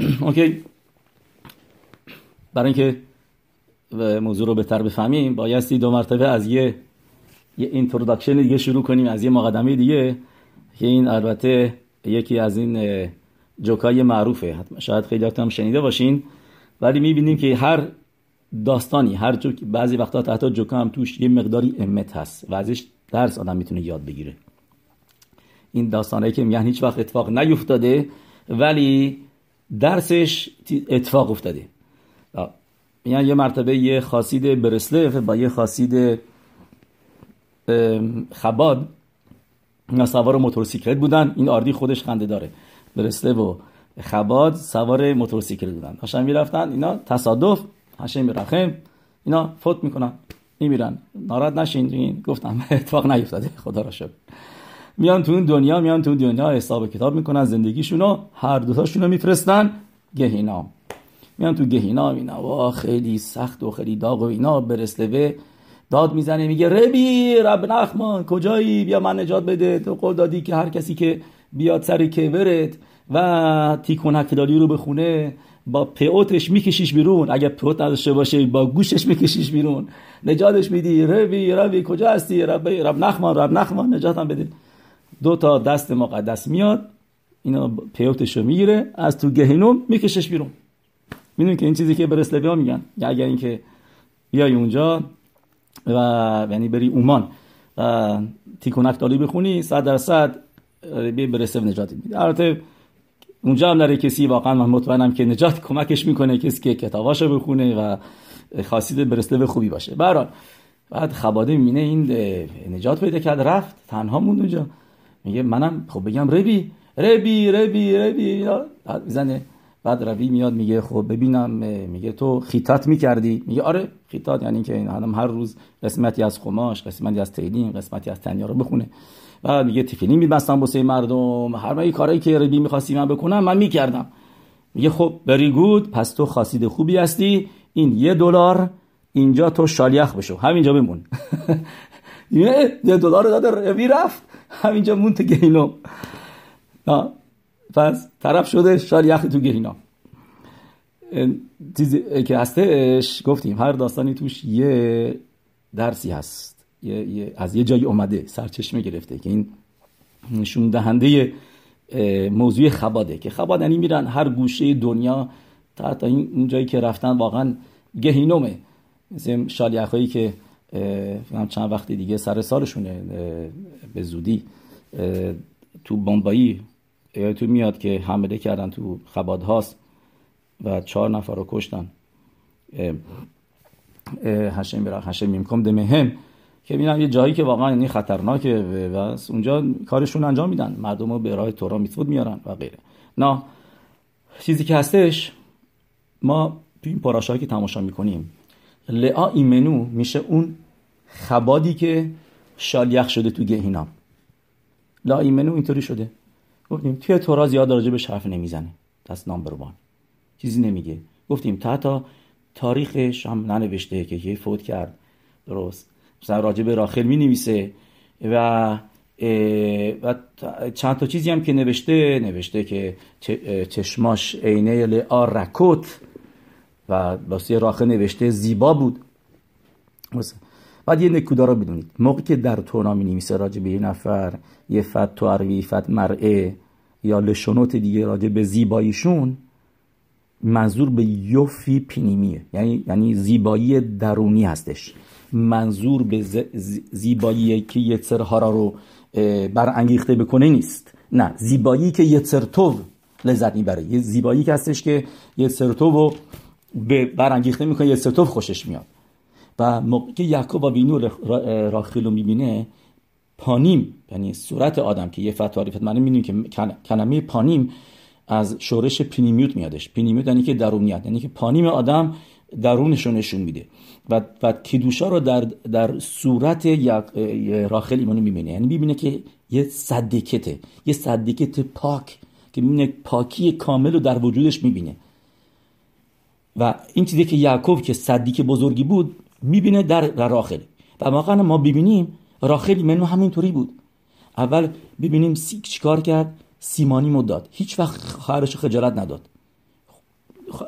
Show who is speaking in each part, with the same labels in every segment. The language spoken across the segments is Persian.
Speaker 1: Okay. برای اینکه موضوع رو بهتر بفهمیم بایستی دو مرتبه از یه یه introduction دیگه شروع کنیم از یه مقدمه دیگه که این البته یکی از این جوکای معروفه. شاید خیلی هم شنیده باشین. ولی می‌بینیم که هر داستانی هر جوک بعضی وقتا حتی جوکا هم توش یه مقداری אמת هست و ازش درس آدم می‌تونه یاد بگیره. این داستانه که میگن هیچ وقت اتفاق نیفتاده ولی درسش اتفاق افتاده. میگن یه مرتبه یه خاصید برسلف با یه خاصید خباد اینا سوار موتورسیکلت بودن. این آردی خودش خنده داره. برسله و خباد سوار موتورسیکلت بودن. هاشم می‌رفتن اینا تصادف هاشم میرخم. اینا فوت می‌کنن میمیرن. ناراحت نشین گفتم. اتفاق نیفتاده. خدا را شکر. میان تو اون دنیا میان تو دنیا حساب کتاب می‌کنن زندگیشونو هر دوتاشونو میفرستن. گهینام میان تو گهینا اینا وا خیلی سخت و خیلی داغ و اینا برسلوه داد می‌زنه میگه ربی رب نخمان کجایی؟ بیا من نجات بده. تو قول دادی که هر کسی که بیاد سر کیورت و تیکونک داری رو بخونه با پیوتش میکشیش بیرون. اگه پیوت نداشته باشه با گوشش میکشیش بیرون. نجاتش میدی. ربی ربی کجا هستی؟ رب رب نخمان رب نخمان نجاتم بده دو تا دست مقدس میاد اینا پیوتش رو می‌گیره از تو گهینوم میکشش بیرون. می‌دونی که این چیزی که برسلوی ها میگن اگر اینکه بیای اونجا و یعنی بری اومان و تیکونک داری بخونی صد درصد بی برسلو نجات میده. البته اونجا هم نره کسی واقعا من مطمئنم که نجات کمکش می‌کنه کسی که کتاباشو بخونه و خاصید برسلو خوبی باشه. برحال بعد خباده می‌بینه این نجات پیدا کرد رفت تنها موند اونجا. میگه منم خب بگم ربی ربی ربی ربی. می‌زنه بعد روی میاد میگه خب ببینم میگه تو خیتات می‌کردی؟ میگه آره خیتات یعنی که این آدم هر روز قسمتی از خماش قسمتی از تیلین قسمتی از تنیا رو بخونه. بعد میگه تیفیلین میبستم واسه مردم. هر نوعی کارایی که ربی می‌خواستی من بکنم من می‌کردم. میگه خب بری گود پس تو خاصید خوبی هستی. این یه دلار اینجا تو شالیخ بشو. همینجا بمون. یه دلار داده روی رفت. همینجا مون تو گینو پس طرف شده شال یخی تو گهینا. چیزی که هستش گفتیم هر داستانی توش یه درسی هست. یه، از یه جایی اومده سرچشمه گرفته که این نشون دهنده موضوع خباده که خباد یعنی میرن هر گوشه دنیا تا تا این جایی که رفتن واقعا گهینومه. مثل شالیخایی که چند وقتی دیگه سر سالشونه به زودی. تو بمبایی تو میاد که حمله کردن تو خباد هاست و چهار نفر رو کشتن. هشم برا هشم میمکم دمهم که میرن یه جایی که واقعا یعنی خطرناکه و اونجا کارشون انجام میدن. مردم رو به راه تورا میتفود میارن و غیره. نه چیزی که هستش ما تو این پاراشایی که تماشا می‌کنیم لعا ایمنو میشه اون خبادی که شالیخ شده تو گهینام لا ایمنو اینطوری شده. گفتیم توی تورا زیاد راجع به حرف نمی‌زنه. دست نامبر وان چیزی نمیگه. گفتیم تا تا تاریخش هم ننوشته که یه فوت کرد. درست. مثلا راجع به راخل می نویسه و و چند تا چیزی هم که نوشته نوشته که چشماش عینه لعا رکوت و واسه راخل نوشته زیبا بود. بعد یه نکودا رو بدونید. موقعی که در تونا می نویسه راجع به یه نفر یه فت تو عربی فت مرعه یا لشونوت دیگه راجع به زیباییشون منظور به یوفی پینیمیه. یعنی یعنی زیبایی درونی هستش. منظور به زیبایی که یتسرها را رو برانگیخته بکنه نیست. نه زیبایی که یتسرتو لذت می‌بره. یه زیبایی که هستش که یتسرتو رو برانگیخته می‌کنه یتسرتو خوشش میاد. و موقعی که یعقوب و وینو راخیل رو می‌بینه پانیم یعنی صورت آدم که یه فتواری فتواری می‌بینیم که کلمه پانیم از شورش پینیمیوت میادش. پینیمیوت یعنی که درونیت یعنی که پانیم آدم درونش رو نشون میده. و و کیدوشا رو در در صورت راخل ایمانو می‌بینه. یعنی می‌بینه که یه صدکته یه صدکت پاک که می‌بینه پاکی کامل رو در وجودش می‌بینه. و این چیزی که یعقوب که صدیک بزرگی بود می‌بینه در, در راخل. و واقعا ما ببینیم راخل منو همینطوری بود. اول ببینیم سی چیکار کرد؟ سیمانی مداد هیچ وقت خواهرش خجالت نداد.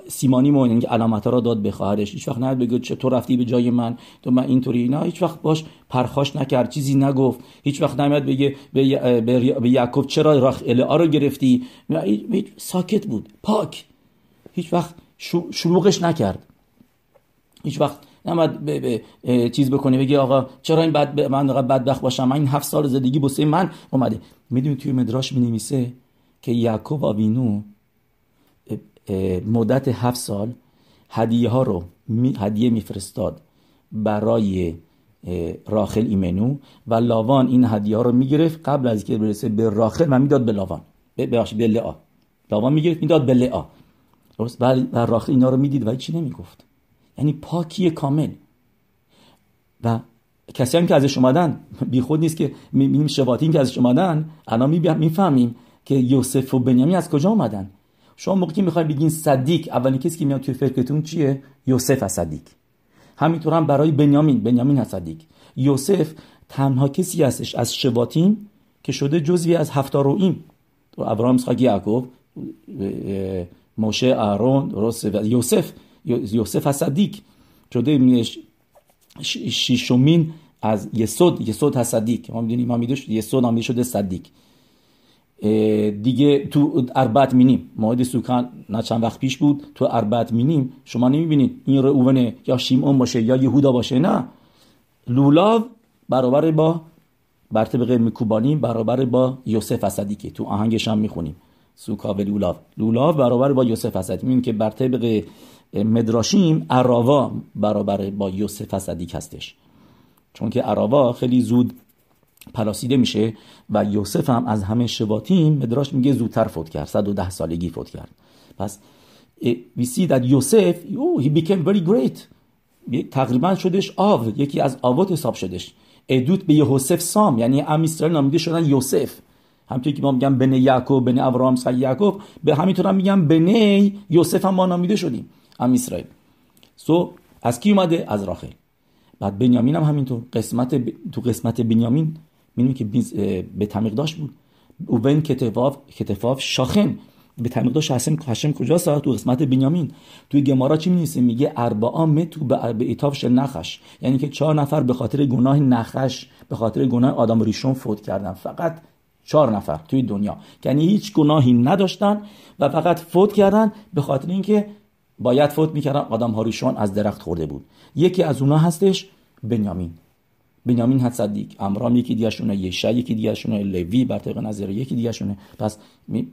Speaker 1: سیمانی مو یعنی علامت را داد به خواهرش. هیچ وقت نه بگه تو رفتی به جای من؟ تو من اینطوری نه هیچ وقت باش پرخاش نکرد. چیزی نگفت. هیچ وقت نمیاد بگه به, به, یعقوب چرا راخ الا رو گرفتی؟ ساکت بود. پاک. هیچ وقت شلوغش نکرد. هیچ وقت نمید به, به چیز بکنه بگی آقا چرا این بد من بدبخت باشم؟ من این هفت سال زندگی بسه من اومده. می‌دونی توی مدراش می نویسه که یعقوب آوینو مدت هفت سال هدیه ها رو هدیه میفرستاد برای راخل ایمنو و لاوان این هدیه ها رو می‌گرفت. قبل از که برسه به راخل و می‌داد به لاوان. به لعا لاوان می‌گرفت می‌داد به لعا و راخل اینا رو می‌دید. و چی نمی‌گفت؟ یعنی پاکی کامل. و کسی هم که ازش اومدن بی خود نیست که می‌بینیم شباتین که ازش اومدن الان می‌فهمیم که یوسف و بنیامین از کجا اومدن. شما موقعی که می‌خواید بگین صدیق اولین کسی که میاد توی فکرتون چیه؟ یوسف صدیق. همینطور هم برای بنیامین. بنیامین صدیق. یوسف تنها کسی هستش از شباتین که شده جزوی از هفتا روئیم ابراهیم اسحاق یعقوب موشه آرون درست یوسف یوسف صدیق شده شیشمین از یسود یسود صدیق ما می‌دونیم ما می‌دونیم یسود هم شده صدیق. دیگه تو اربعت مینیم. موعد سوکان نه چند وقت پیش بود. تو اربعت مینیم. شما نمی‌بینید این اوونه یا شیمون باشه یا یهودا باشه نه. لولاو برابر با بر طبق میکوبانی برابر با یوسف که تو آهنگش هم می‌خونیم. سوکا و لولاو. لولاو برابر با یوسف می‌بینیم که بر طبق مدراشیم عراوا برابر با یوسف صدیق هستش. چون که عراوا خیلی زود پلاسیده میشه و یوسف هم از همه شباتیم مدراش میگه زودتر فوت کرد 110 سالگی فوت کرد. پس we see that یوسف oh, he became very great. تقریبا شدش آو یکی از آوات حساب شدش ادوت به یوسف سام یعنی ام اسرائیل نامیده شدن یوسف. همونطوری که ما میگم بن یعقوب بن ابراهام سای یعقوب به همینطور هم میگم بنی یوسف هم ما نامیده شدیم. ام اسرائیل سو از کی اومده از راخل بعد بنیامین هم همینطور. قسمت ب... تو قسمت بنیامین می‌دونی که به تعمیق داشت بود. او بین کتفاف کتفاف شاخم به تعمیق داشت هشم هشم کجاست تو قسمت بنیامین. توی گمارا چی می‌نویسه؟ میگه اربعا متو به ایتافش نخش. یعنی که چهار نفر به خاطر گناه نخش به خاطر گناه آدم ریشون فوت کردن. فقط چهار نفر توی دنیا. یعنی هیچ گناهی نداشتن و فقط فوت کردن به خاطر اینکه باید فوت می‌کردن آدم هاریشون از درخت خورده بود. یکی از اونها هستش بنیامین. بنیامین حد صدیق. امرام یکی دیگه شونه یکی دیگه شونه لوی بر طبق نظر یکی دیگه شونه. پس می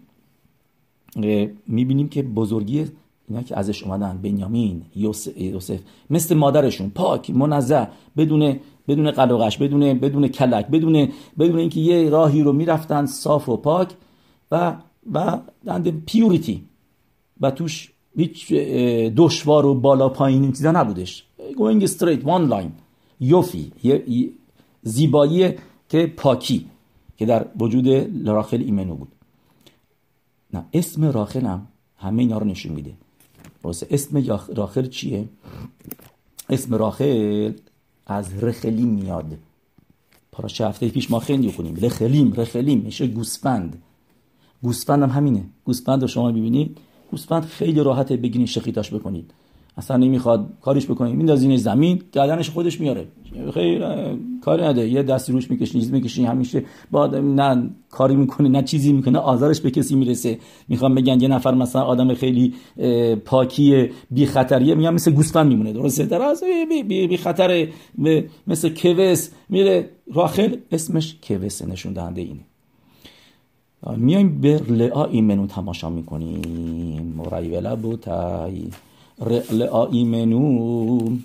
Speaker 1: می‌بینیم که بزرگی اینا که ازش اومدن. بنیامین یوسف. مثل مادرشون. پاک منزه. بدون بدون قلقش بدون بدون کلک بدون بدون اینکه یه راهی رو می‌رفتن صاف و پاک و و پیوریتی و توش هیچ دشوار و بالا پایین این چیزا نبودش. Going straight one line. یوفی زیبایی که پاکی که در وجود راخل ایمنو بود. نه اسم راخل هم همه اینا رو نشون میده. واسه اسم راخل چیه؟ اسم راخل از رخلیم میاد. پاراشه هفته پیش ما خیلی کنیم رخلیم رخلیم میشه گوسفند. گوسفند هم همینه. گوسفند رو شما ببینید گوسفند خیلی راحته بگیرین شخیتاش بکنید. اصلا نمی‌خواد کاریش بکنید میندازینش زمین گردنش خودش میاره. خیلی کاری نده. یه دستی روش می‌کشین چیز می‌کشین همیشه با نه کاری می‌کنه نه چیزی می‌کنه آزارش به کسی می‌رسه. می‌خوام بگن یه نفر مثلا آدم خیلی پاکی بی خطریه میگم مثل گوسفند میمونه. درسته؟ در از بی, بی, بی خطر مثل کوس میره. راخل اسمش کوس نشون دهنده اینه. میایم به لعا ایمنو تماشا می‌کنیم. مرایولا بوتای لعا ایمنو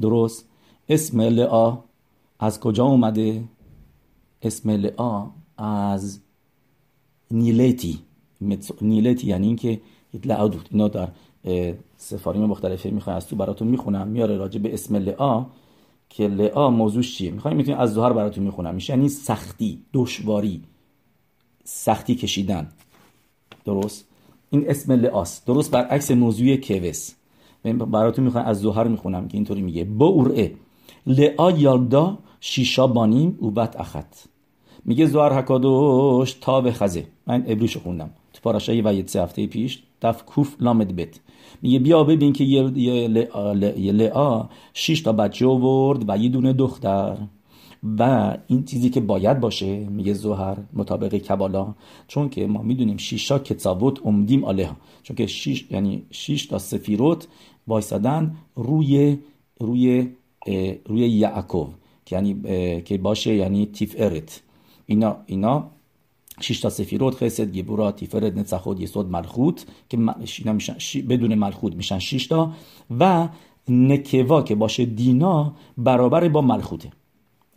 Speaker 1: درست. اسم لعا از کجا اومده؟ اسم لعا از نیلتی. نیلتی یعنی اینکه لعا اینا در سفاریم مختلفه می‌خوام از تو براتون می‌خونم. میاره راجع به اسم لعا که لعا موضوعش چیه؟ می‌خوایم می‌تونیم از ظهر براتون می‌خونم. میشه یعنی سختی دشواری. سختی کشیدن. درست؟ این اسم لعاس. درست برعکس موضوع کوس براتون می‌خوام از زهر می‌خونم که اینطوری میگه. با اورعه لعا یالدا شیشا بانیم اوبت اخت. میگه زهر حکادوش تا به خزه. من ابریشو خوندم. تو پاراشای و سه هفته پیش دف کوف لامد بت. میگه بیا ببین که یه, لعا شش تا بچه آورد و یه دونه دختر. و این چیزی که باید باشه میگه زهر مطابق کبالا چون که ما می‌دونیم شیشا کتابوت امدیم آله چون که شیش یعنی شیش تا سفیروت بایستادن روی روی روی یعقوب که یعنی که باشه یعنی تیف ارت. اینا اینا شش تا سفیروت خسد گبورا تیفرت نصخود یسود ملخوت که اینا میشن بدون ملخوت میشن 6 تا. و نکوا که باشه دینا برابر با ملخوته.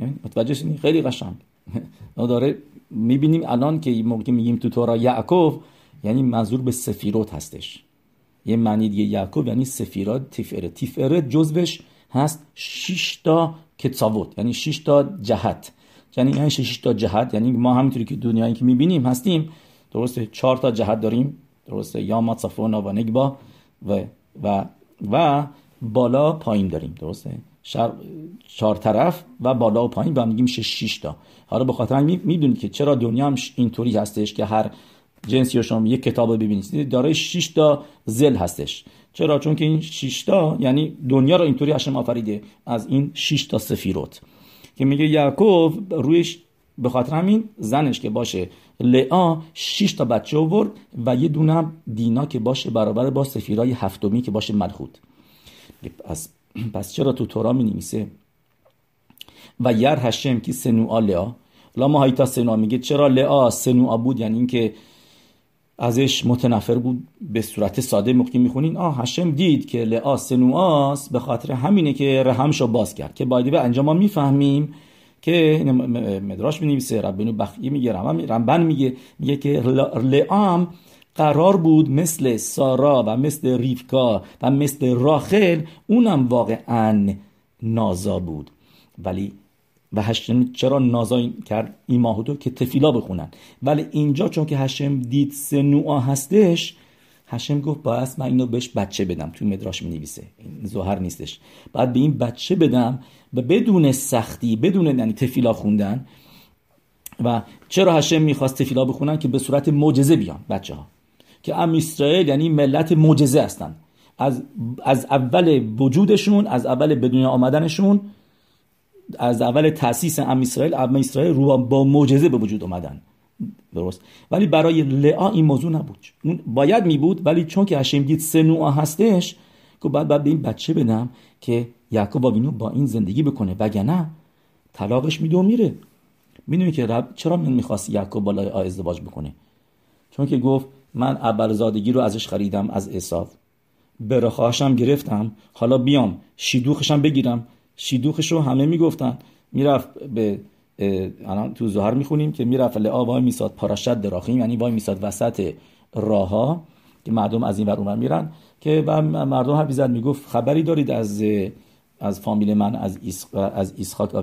Speaker 1: متوجه شدین خیلی قشنگ ما داره می‌بینیم الان که موقعی میگیم تو تورا یعقوب یعنی منظور به سفیروت هستش یه معنی دیگه یعقوب یعنی سفیرات تیفرت تیفرت جزوش هست 6 تا کتساوت یعنی 6 تا جهت یعنی این 6 تا جهت یعنی ما همینطوری که دنیایی که می‌بینیم هستیم درسته 4 تا جهت داریم درسته یا ما صفونا و نگبا و و و بالا پایین داریم درسته شر... چهار طرف و بالا و پایین و میگیم میشه 6 تا. حالا به خاطر می‌دونید که چرا دنیا هم اینطوری هستش که هر جنسی شما یک کتاب ببینید. دارای 6 تا زل هستش. چرا؟ چون که این 6 تا یعنی دنیا رو اینطوری هشم آفریده از این 6 تا سفیروت که میگه یعقوب رویش به خاطر همین زنش که باشه لعا 6 تا بچه آورد و یه دونه دینا که باشه برابر با سفیرای هفتمی که باشه ملخوت. پس, پس چرا تو تورا می نویسه و یر هشم که سنوعا لعا لا ما هایتا سنوعا میگه چرا لعا سنوعا بود؟ یعنی اینکه ازش متنفر بود به صورت ساده موقعی می‌خونین. آه هشم دید که لعا سنواس به خاطر همینه که رحمشو باز کرد. که بایدی به انجام می‌فهمیم که مدراش می نویسه ربنو بخیه میگه رمبن میگه میگه که لعام قرار بود مثل سارا و مثل ریفکا و مثل راخل اونم واقعا نازا بود. ولی و هشم چرا نازا کرد این ماهودو که تفیلا بخونن. ولی اینجا چون که هشم دید سه نوعا هستش هشم گفت باید من اینو بهش بچه بدم. توی مدراش می نویسه این زهر نیستش. بعد به این بچه بدم و بدون سختی بدون یعنی تفیلا خوندن و چرا هشم می‌خواست تفیلا بخونن؟ که به صورت معجزه بیان بچه ها که ام اسرائیل یعنی ملت معجزه هستن از, از اول وجودشون از اول بدون آمدنشون از اول تاسیس ام اسرائیل ام اسرائیل رو با معجزه به وجود آمدن. درست؟ ولی برای لعا این موضوع نبود. اون باید می بود ولی چون که هشم دید سه نوع هستش که بعد بعد به این بچه بدم که یعقوب وینو با این زندگی بکنه. وگرنه طلاقش میده و میره. می‌دونی که رب چرا من می‌خواست یعقوب با لعا ازدواج بکنه؟ چون که گفت من اول زادگی رو ازش خریدم از اصاف برخواهشم گرفتم. حالا بیام شیدوخشم بگیرم. شیدوخش رو همه می‌گفتن. می‌رفت به الان تو زهر می‌خونیم که می‌رفت لعا وای میساد پاراشت دراخیم یعنی وای میساد وسط راهها که مردم از این ور اونور میرن. که مردم هر بیزد می‌گفت خبری دارید از از فامیل من از ایس از اسحاق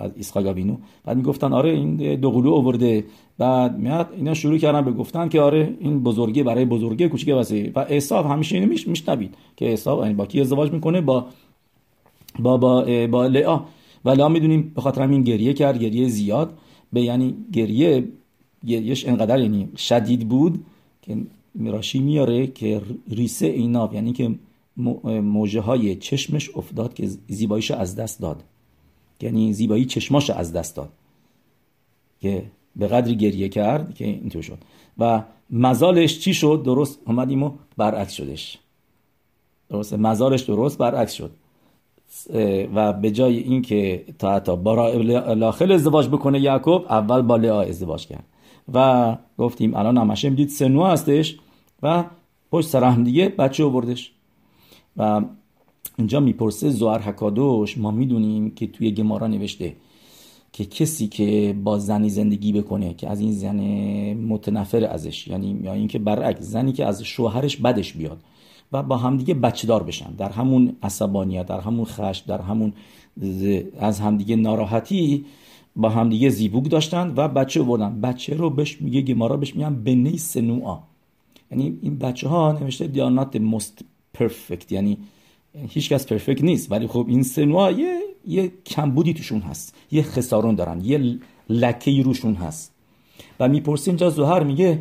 Speaker 1: از اسحاق آوینو بعد می‌گفتن آره این دوقلو آورده. بعد میاد اینا شروع کردن به گفتن که آره این بزرگی برای بزرگی کوچیک واسه. و احساب همیشه اینو میش میشنوید که احساب یعنی با کی ازدواج می‌کنه؟ با با با, با لعا و لعا می‌دونیم به خاطر همین گریه کرد گریه زیاد. به یعنی گریه گریهش انقدر یعنی شدید بود که میراشی میاره که ریسه اینا یعنی که موجه های چشمش افتاد که زیباییش از دست داد. یعنی زیبایی چشماش از دست داد. که به قدری گریه کرد که اینطور شد. و مزالش چی شد؟ درست اومدیم و برعکس شدش. درست مزالش درست برعکس شد. و به جای اینکه تا حتی با لاخل ازدواج بکنه یعقوب اول با لعا ازدواج کرد. و گفتیم الان همشه دید سنو هستش و پشت سر هم دیگه بچه بردش و اینجا می‌پرسه زوار حکادوش ما می‌دونیم که توی گمارا نوشته که کسی که با زنی زندگی بکنه که از این زن متنفر ازش یعنی یا اینکه برعکس زنی که از شوهرش بدش بیاد و با همدیگه بچه دار بشن در همون عصبانیت در همون خش در همون از همدیگه ناراحتی با همدیگه زیبوک داشتن و بچه بردن. بچه رو بهش میگه گمارا بهش میگن بنی سنوعا یعنی این بچه ها نوشته دیانات مست پرفکت یعنی هیچ کس پرفکت نیست. ولی خب این سنوا یه یه کمبودی توشون هست. یه خسارون دارن. یه لکه روشون هست. و می‌پرسه اینجا زهر میگه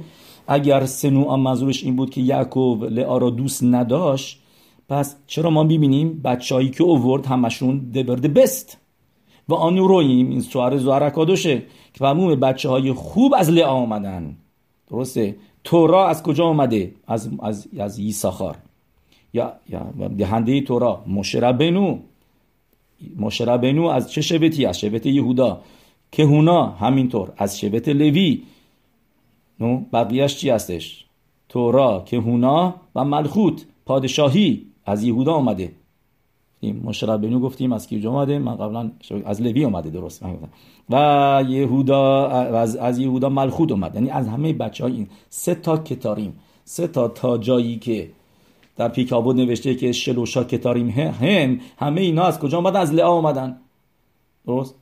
Speaker 1: اگر سنوعا منظورش این بود که یعقوب لعا را دوست نداشت پس چرا ما می‌بینیم بچههایی که اوورد همشون دبرده بست و آنو رویم این سوار زوار اکادوشه که فرموم بچه های خوب از لعا آمدن. درسته؟ تورا از کجا آمده؟ از از از یساخار یا یا دهنده تورا. مشربنو مشربنو از چه شبتی از شبت یهودا. هونا همینطور. از شبت لوی. نو بقیهش چی هستش؟ تورا هونا و ملخوت پادشاهی از یهودا آمده این مشربنو گفتیم از کی اومده؟ من قبلا از لوی اومده درست و یهودا از, از یهودا ملخود اومد. یعنی از همه بچه این. سه تا کتاریم. سه تا تا جایی که در پیکابود نوشته که شلوشا کتاریم هم همه اینا از کجا اومدن از لعا اومدن درست؟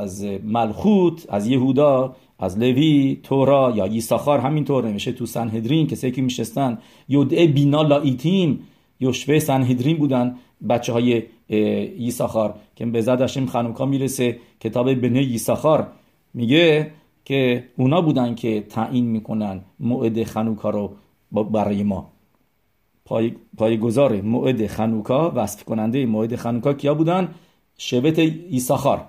Speaker 1: از ملخوت از یهودا از لوی تورا یا یساخار همینطور نمیشه تو سنهدرین کسی که میشستن یودعه بینا لایتیم یوشوه سنهدرین بودن بچه های یساخار که به زد هاشم خنوکا می‌رسه کتاب بنه یساخار میگه که اونا بودن که تعیین می‌کنن موعد خنوکا رو برای ما. پای, پایگزار موعد خنوکا وصف کننده موعد خنوکا کیا بودن؟ شبت ایساخار.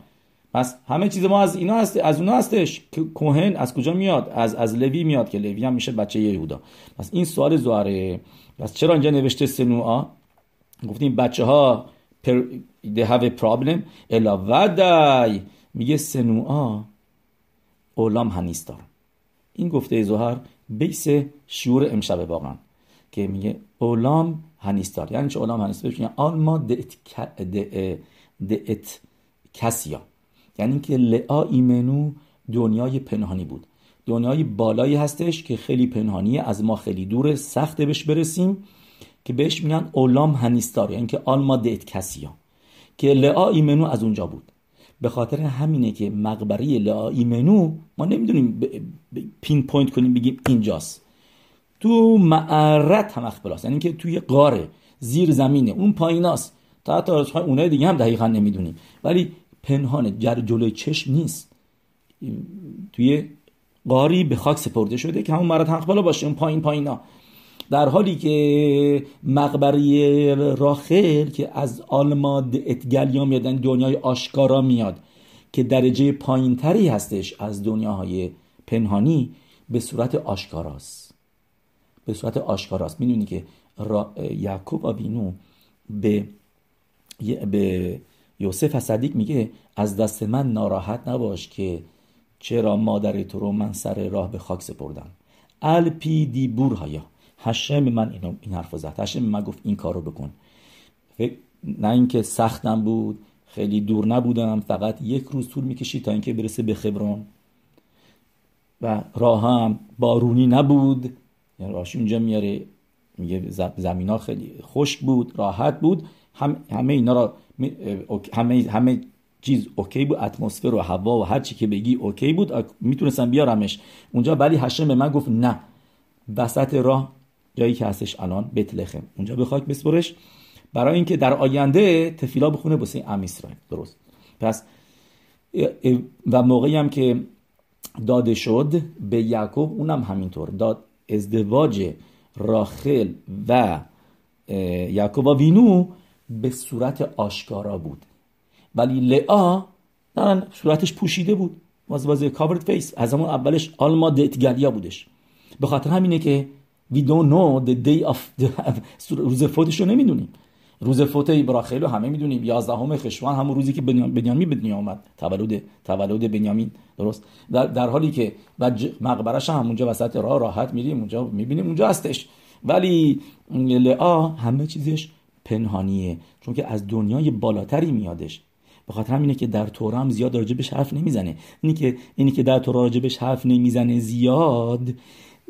Speaker 1: پس همه چیز ما از اینا هست از اونا هستش. که کوهن از کجا میاد؟ از از لوی میاد که لوی هم میشه بچه یهودا. پس این سوال زواره. پس چرا اینجا نوشته سنوعا گفتیم بچه ها پر... they have a problem. الا ودای. میگه سنوعا اولام هنیستار. این گفته زهر بیس شعور امشب واقعا. که میگه اولام هنیستار. یعنی چه اولام هنیستار؟ یعنی آلما دعت کسیا. یعنی که لعا ایمنو دنیای پنهانی بود. دنیای بالایی هستش که خیلی پنهانیه از ما خیلی دوره سخته بهش برسیم که بهش میگن עולם הנסתר. یعنی که עלמא דאתכסיא. که לאה אימנו از اونجا بود. به خاطر همینه که مقبره לאה אימנו ما نمی‌دونیم pinpoint کنیم بگیم اینجاست. تو מערת המכפלה است یعنی که توی غاره زیر زمینه اون پاییناست تا حتی اونای دیگه هم دقیقا نمی‌دونیم. ولی پنهانه جر جلوی چشم نیست. توی قاری به خاک سپرده شده که همون مرد حق بالا باشه اون پایین پایینا در حالی که مقبره راخل که از آلماد اتگلیا میاد یعنی دنیای آشکارا میاد که درجه پایین تری هستش از دنیاهای پنهانی به صورت آشکاراست. به صورت آشکاراست. می‌دونی که یعقوب آبینو به به یوسف صدیق میگه از دست من ناراحت نباش که چرا مادر تو رو من سر راه به خاک سپردم. الپی دی بورهایا. هشم من اینو این حرف زد. هشم من گفت این کارو بکن. نه اینکه سختم بود خیلی دور نبودم. فقط یک روز طول می‌کشید تا اینکه برسه به خبرون. و راه هم بارونی نبود. یعنی راهش اونجا میاره میگه زمین ها خیلی خشک بود راحت بود. هم همه اینا را همه همه چیز اوکی بود اتمسفر و هوا و هر چی که بگی اوکی بود. می‌تونستم بیارمش اونجا. ولی השם به من گفت نه. وسط راه جایی که هستش الان بتلخم. اونجا به خاک بسپرش. برای اینکه در آینده תפילה بخونه واسه עם ישראל. درست. پس و موقعی هم که داده شد به یعقوب اونم همینطور. داد ازدواج راخل و یعقوب وینو به صورت آشکارا بود. ولی لعا نه صورتش پوشیده بود. was was covered face از همون اولش עלמא דאתגליא بودش. به خاطر همینه که we don't know the day of روز فوتش رو نمی‌دونیم. روز فوت راخل رو همه می‌دونیم 11 خشوان همون روزی که بنیامین به دنیا آمد تولد تولد بنیامین درست؟ در, در حالی که و مقبرش هم اونجا وسط راه راحت میریم اونجا می‌بینیم اونجا هستش. ولی لعا همه چیزش پنهانیه چون که از دنیای بالاتری میادش. به خاطر همینه که در تورا هم زیاد راجبش حرف نمی‌زنه. اینی که اینی که در تورا راجبش حرف نمی‌زنه زیاد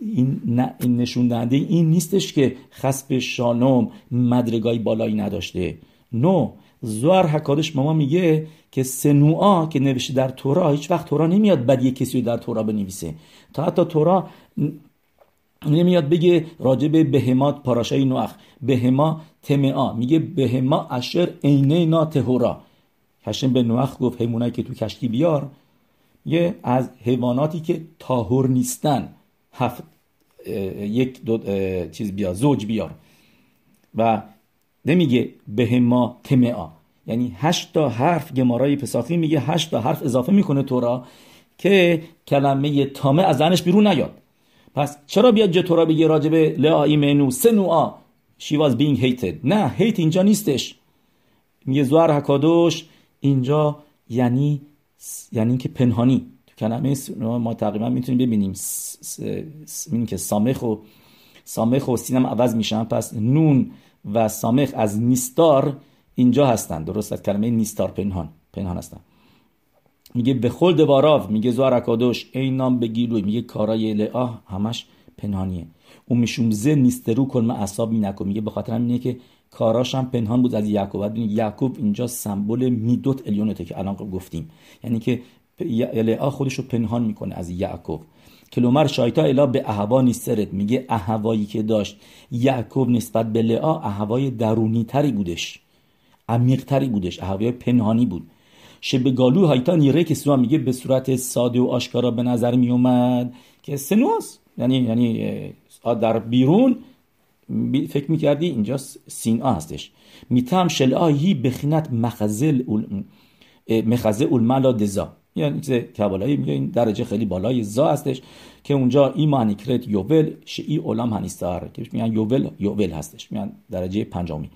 Speaker 1: این, نه این نشون دهنده این نیستش که خسب شالوم مدرگای بالایی نداشته. نو زوار حکادش ماما میگه که سنوعا که نوشته در تورا هیچ وقت تورا نمیاد بعد یک کسی در تورا بنویسه. تا حتی تورا نمیاد بگه راجب بهمات پاراشای نوخ. بهما تمعا میگه بهما اشر عینه نا تهورا. هشم به نوخ گفت حیوانایی که تو کشتی بیار. یه از حیواناتی که تاهور نیستن. هفت یک دو چیز بیار زوج بیار. و نمیگه به ما تمعا. یعنی هشت تا حرف گمارای پساخی میگه هشت تا حرف اضافه می‌کنه تورا که کلمه تامه از زنش بیرون نیاد. پس چرا بیاد جه تورا بگه راجبه لعا ایمنو سه نوعا she was being hated. نه هیت اینجا نیستش. میگه زوار حکادوش اینجا یعنی یعنی که پنهانی. کلمه ما تقریبا می‌تونیم ببینیم. می‌بینیم که سامخ و سامخ و سینم عوض میشن. پس نون و سامخ از نیستار اینجا هستن. درست از کلمه نیستار پنهان. پنهان هستن. میگه به خل دواراو میگه زوار اکادوش این نام بگیلوی میگه کارای لعا همش پنهانیه. اون می‌شوم زه نیسترو کن ما اصاب نکن. میگه به خاطر همینه که کاراش هم پنهان بود از یعقوب. یعقوب اینجا سمبل میدوت الیونته که الان گفتیم. یعنی که لعا خودش رو پنهان می‌کنه از یعقوب. کلومر شایتا الا به اهوا نیسترت میگه اهوایی که داشت یعقوب نسبت به لعا اهوای درونی تری بودش. عمیق تری بودش. اهوای پنهانی بود. شب گالو هایتا نیره که سوا میگه به صورت ساده و آشکارا به نظر می اومد که سنواس یعنی یعنی در بیرون فکر می‌کردی اینجا سینا هستش. میتم شلعایی بخینت مخزل مخزه اولملا دزا. یعنی کبالایی میگه این درجه خیلی بالای زا هستش که اونجا ایمان کرت یوول شئی اولام هنیستار که میگن یوول یوول هستش میگن درجه پنجمی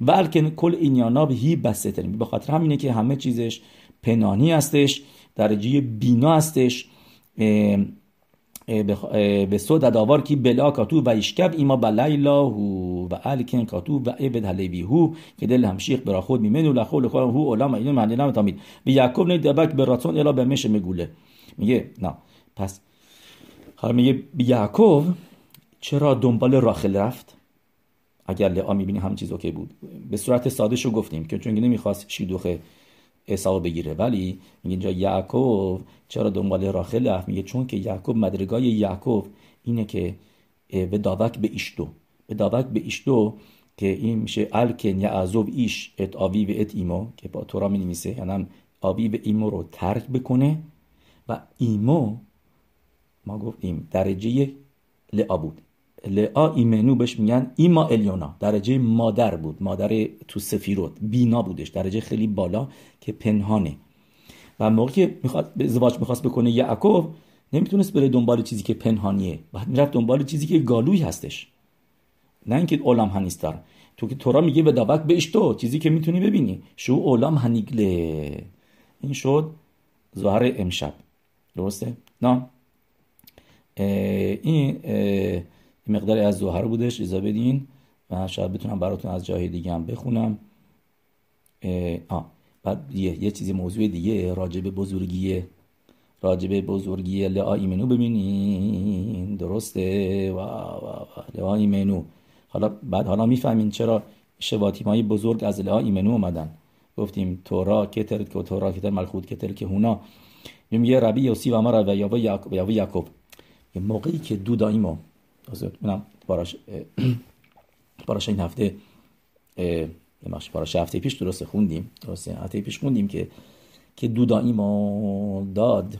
Speaker 1: بلکه کل اینیانا هی بسته به خاطر همینه که همه چیزش پنانی هستش درجه بینا هستش به سو داداوار کی بلا کاتو و ایشکب ایما بلیلا و الکن کاتو و عبد حلیبی هو که دل همشیخ برا خود میمنو لخول خود هو علام اینو معنی نم تامید به یعقوب نه دبک به راتون الا به مش مگوله میگه نه. پس حالا میگه به یعقوب چرا دنبال راخل رفت؟ اگر لعا می‌بینی هم چیز اوکی بود. به صورت ساده شو گفتیم که چون نمی‌خواست شیدوخ حساب بگیره. ولی اینجا یعقوب چرا دنبال راخل رفت؟ میگه چون که یعقوب مدرگای یعقوب اینه که به داوک به ایشتو. به داوک به ایشتو که این میشه الکن یا عذوب ایش ات آوی و ات ایمو که با تورا می نمیسه یعنی آوی و ایمو رو ترک بکنه. و ایمو ما گفتیم درجه لعا بود. لعا ایمنو بهش میگن ایما الیونا. درجه مادر بود. مادر تو سفیروت بینا بودش. درجه خیلی بالا که پنهانه. و موقعی که می‌خواد ازدواج می‌خواست بکنه یعقوب نمی‌تونست بره دنبال چیزی که پنهانیه. بعد می‌رفت دنبال چیزی که گالوی هستش. نه اینکه اولام هنیستار. تو که تورا میگه به داوک بهش تو. چیزی که می‌تونی ببینی. شو اولام هنیگله. این شد ظاهر امشب. درسته؟ نه این مقدار از ظهر بودش اجازه بدین و شاید بتونم براتون از جای دیگه هم بخونم. آه بعد یه, یه چیزی موضوع دیگه راجب بزرگیه راجب بزرگی لعا ایمنو ببینین. درسته؟ و, و, لعا ایمنو حالا بعد حالا می‌فهمین چرا شواتیم های بزرگ از لعا ایمنو اومدن. گفتیم تورا کتر که تورا کتر ملخود کتر که هونا. میگه ربی یوسی و امر و یاوا یعقوب موقعی که دو دایمو منم باراش باراش این هفته باراش هفته پیش درست خوندیم درست هفته پیش خوندیم که که دودا ایما داد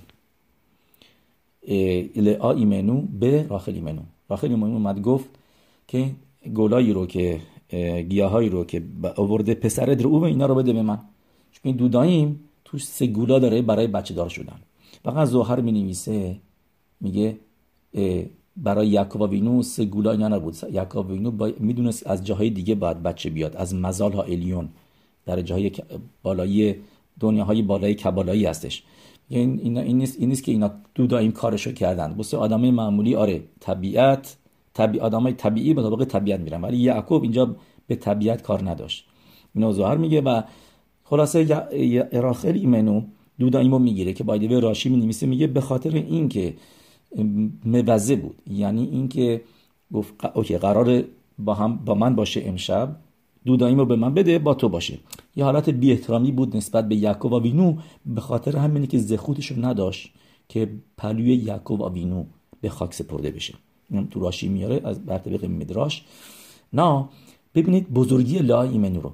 Speaker 1: لعا ایمنو به راخل ایمنو. راخل ایمنو اومد گفت که گلایی رو که گیاهایی رو که آورده پسر رو به اینا رو بده به من. چون این دوداییم توش سه گولا داره برای بچه دار شدن. فقط زوهر می نویسه میگه برای یعقوب سه گولا اینا نبود. یعقوب وینو با... می‌دونست از جاهای دیگه باید بچه بیاد. از مزال ها الیون. در جاهای بالایی دنیاهای بالای کبالایی هستش. این این این نیست, این نیست که اینا دودا این کارشو کردن. بس آدمای معمولی آره طبیعت طبیع آدمای طبیعی به طبق طبیعت میرن. ولی یعقوب اینجا به طبیعت کار نداشت. اینو ظاهر میگه و خلاصه اراخل ایمنو دودا ایمو می‌گیره که بایده راشی می میگه به خاطر اینکه موزه بود. یعنی اینکه گفت اوکی قرار با هم با من باشه امشب دوداییم رو به من بده با تو باشه. یه حالت بی احترامی بود نسبت به یعقوب و وینو به خاطر همینی که زخوتش رو نداشت که پلوی یعقوب و وینو به خاک سپرده بشه. این تو راشی میاره از بر طبق مدراش. نه ببینید بزرگی لا ایمنو رو.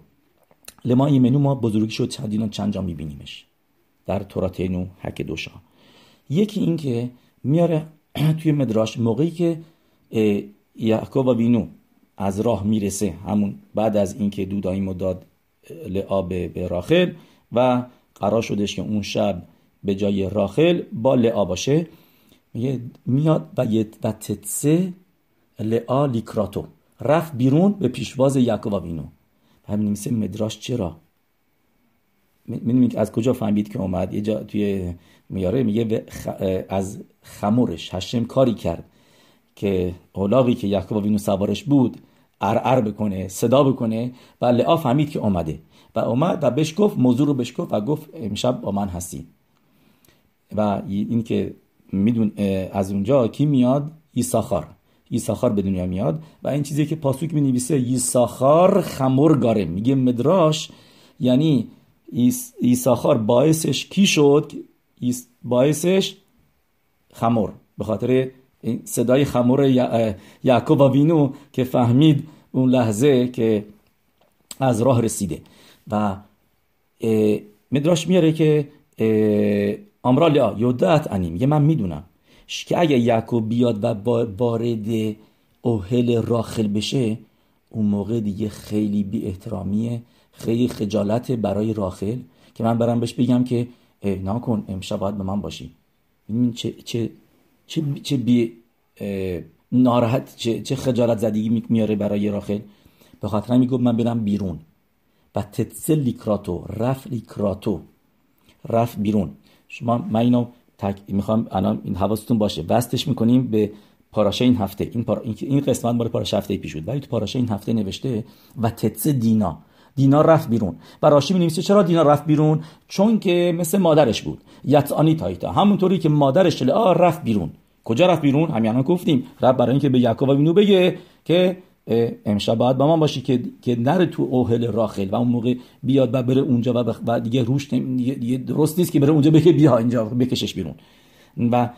Speaker 1: لما ایمنو ما بزرگی شد چندین چند جا میبینیمش. در توراتینو حک دوشا یکی این که میاره توی مدراش. موقعی که یعقوب و وینو از راه می‌رسه همون بعد از اینکه دودایی مداد لعا به راخل و قرار شدش که اون شب به جای راخل با لعا باشه میگه میاد و و تتسه لعا لیکراتو. رفت بیرون به پیشواز یعقوب و وینو همین مدراش چرا؟ از کجا فهمید که اومد؟ یه جا توی میاره میگه از خمورش هشم کاری کرد که اولاقی که یعقوب وینو سوارش بود ار بکنه صدا بکنه و لعا فهمید که اومده. و اومد و بهش گفت موضوع رو بهش گفت و گفت امشب با من هستی. و این که میدون از اونجا کی میاد؟ ایساخار ایساخار به دنیا میاد و این چیزی که پاسوک می نویسه ایساخار خمرگاره میگه مدراش یعنی ایساخار باعثش کی شد؟ باعثش خمر. به خاطر صدای خمر یعقوب وینو که فهمید اون لحظه که از راه رسیده. و مدراش میاره که امرا لیا یودت انیم یه من می‌دونم که اگه یعقوب بیاد و وارد اوهل راخل بشه اون موقع دیگه خیلی بی احترامیه خیلی خجالت برای راخل که من برم بهش بگم که ناکن امشب باید به من باشی. این چه, چه, چه, چه بی ناراحت چه, چه خجالت زدگی میاره برای راخل به خاطر می‌گفت من برم بیرون. و تتسل لیکراتو رف لیکراتو. رف بیرون. شما من اینو تک... می‌خوام الان این حواستون باشه. وستش می‌کنیم به پاراشه این هفته. این, پار... این قسمت مال پاراشه هفته پیش بود. ولی تو پاراشه این هفته نوشته و تتس دینا. دینا رفت بیرون. و راشی می چرا دینا رفت بیرون؟ چون که مثل مادرش بود. یتانی تایتا. همونطوری که مادرش لعا رفت بیرون. کجا رفت بیرون؟ همین گفتیم. رفت برای اینکه به یعقوب اینو بگه که امشب باید با من باشی که که نره تو اوهل راخل و اون موقع بیاد و بره اونجا و بعد دیگه روش دیگه درست نیست که بره اونجا بگه بیا اینجا بکشش بیرون. و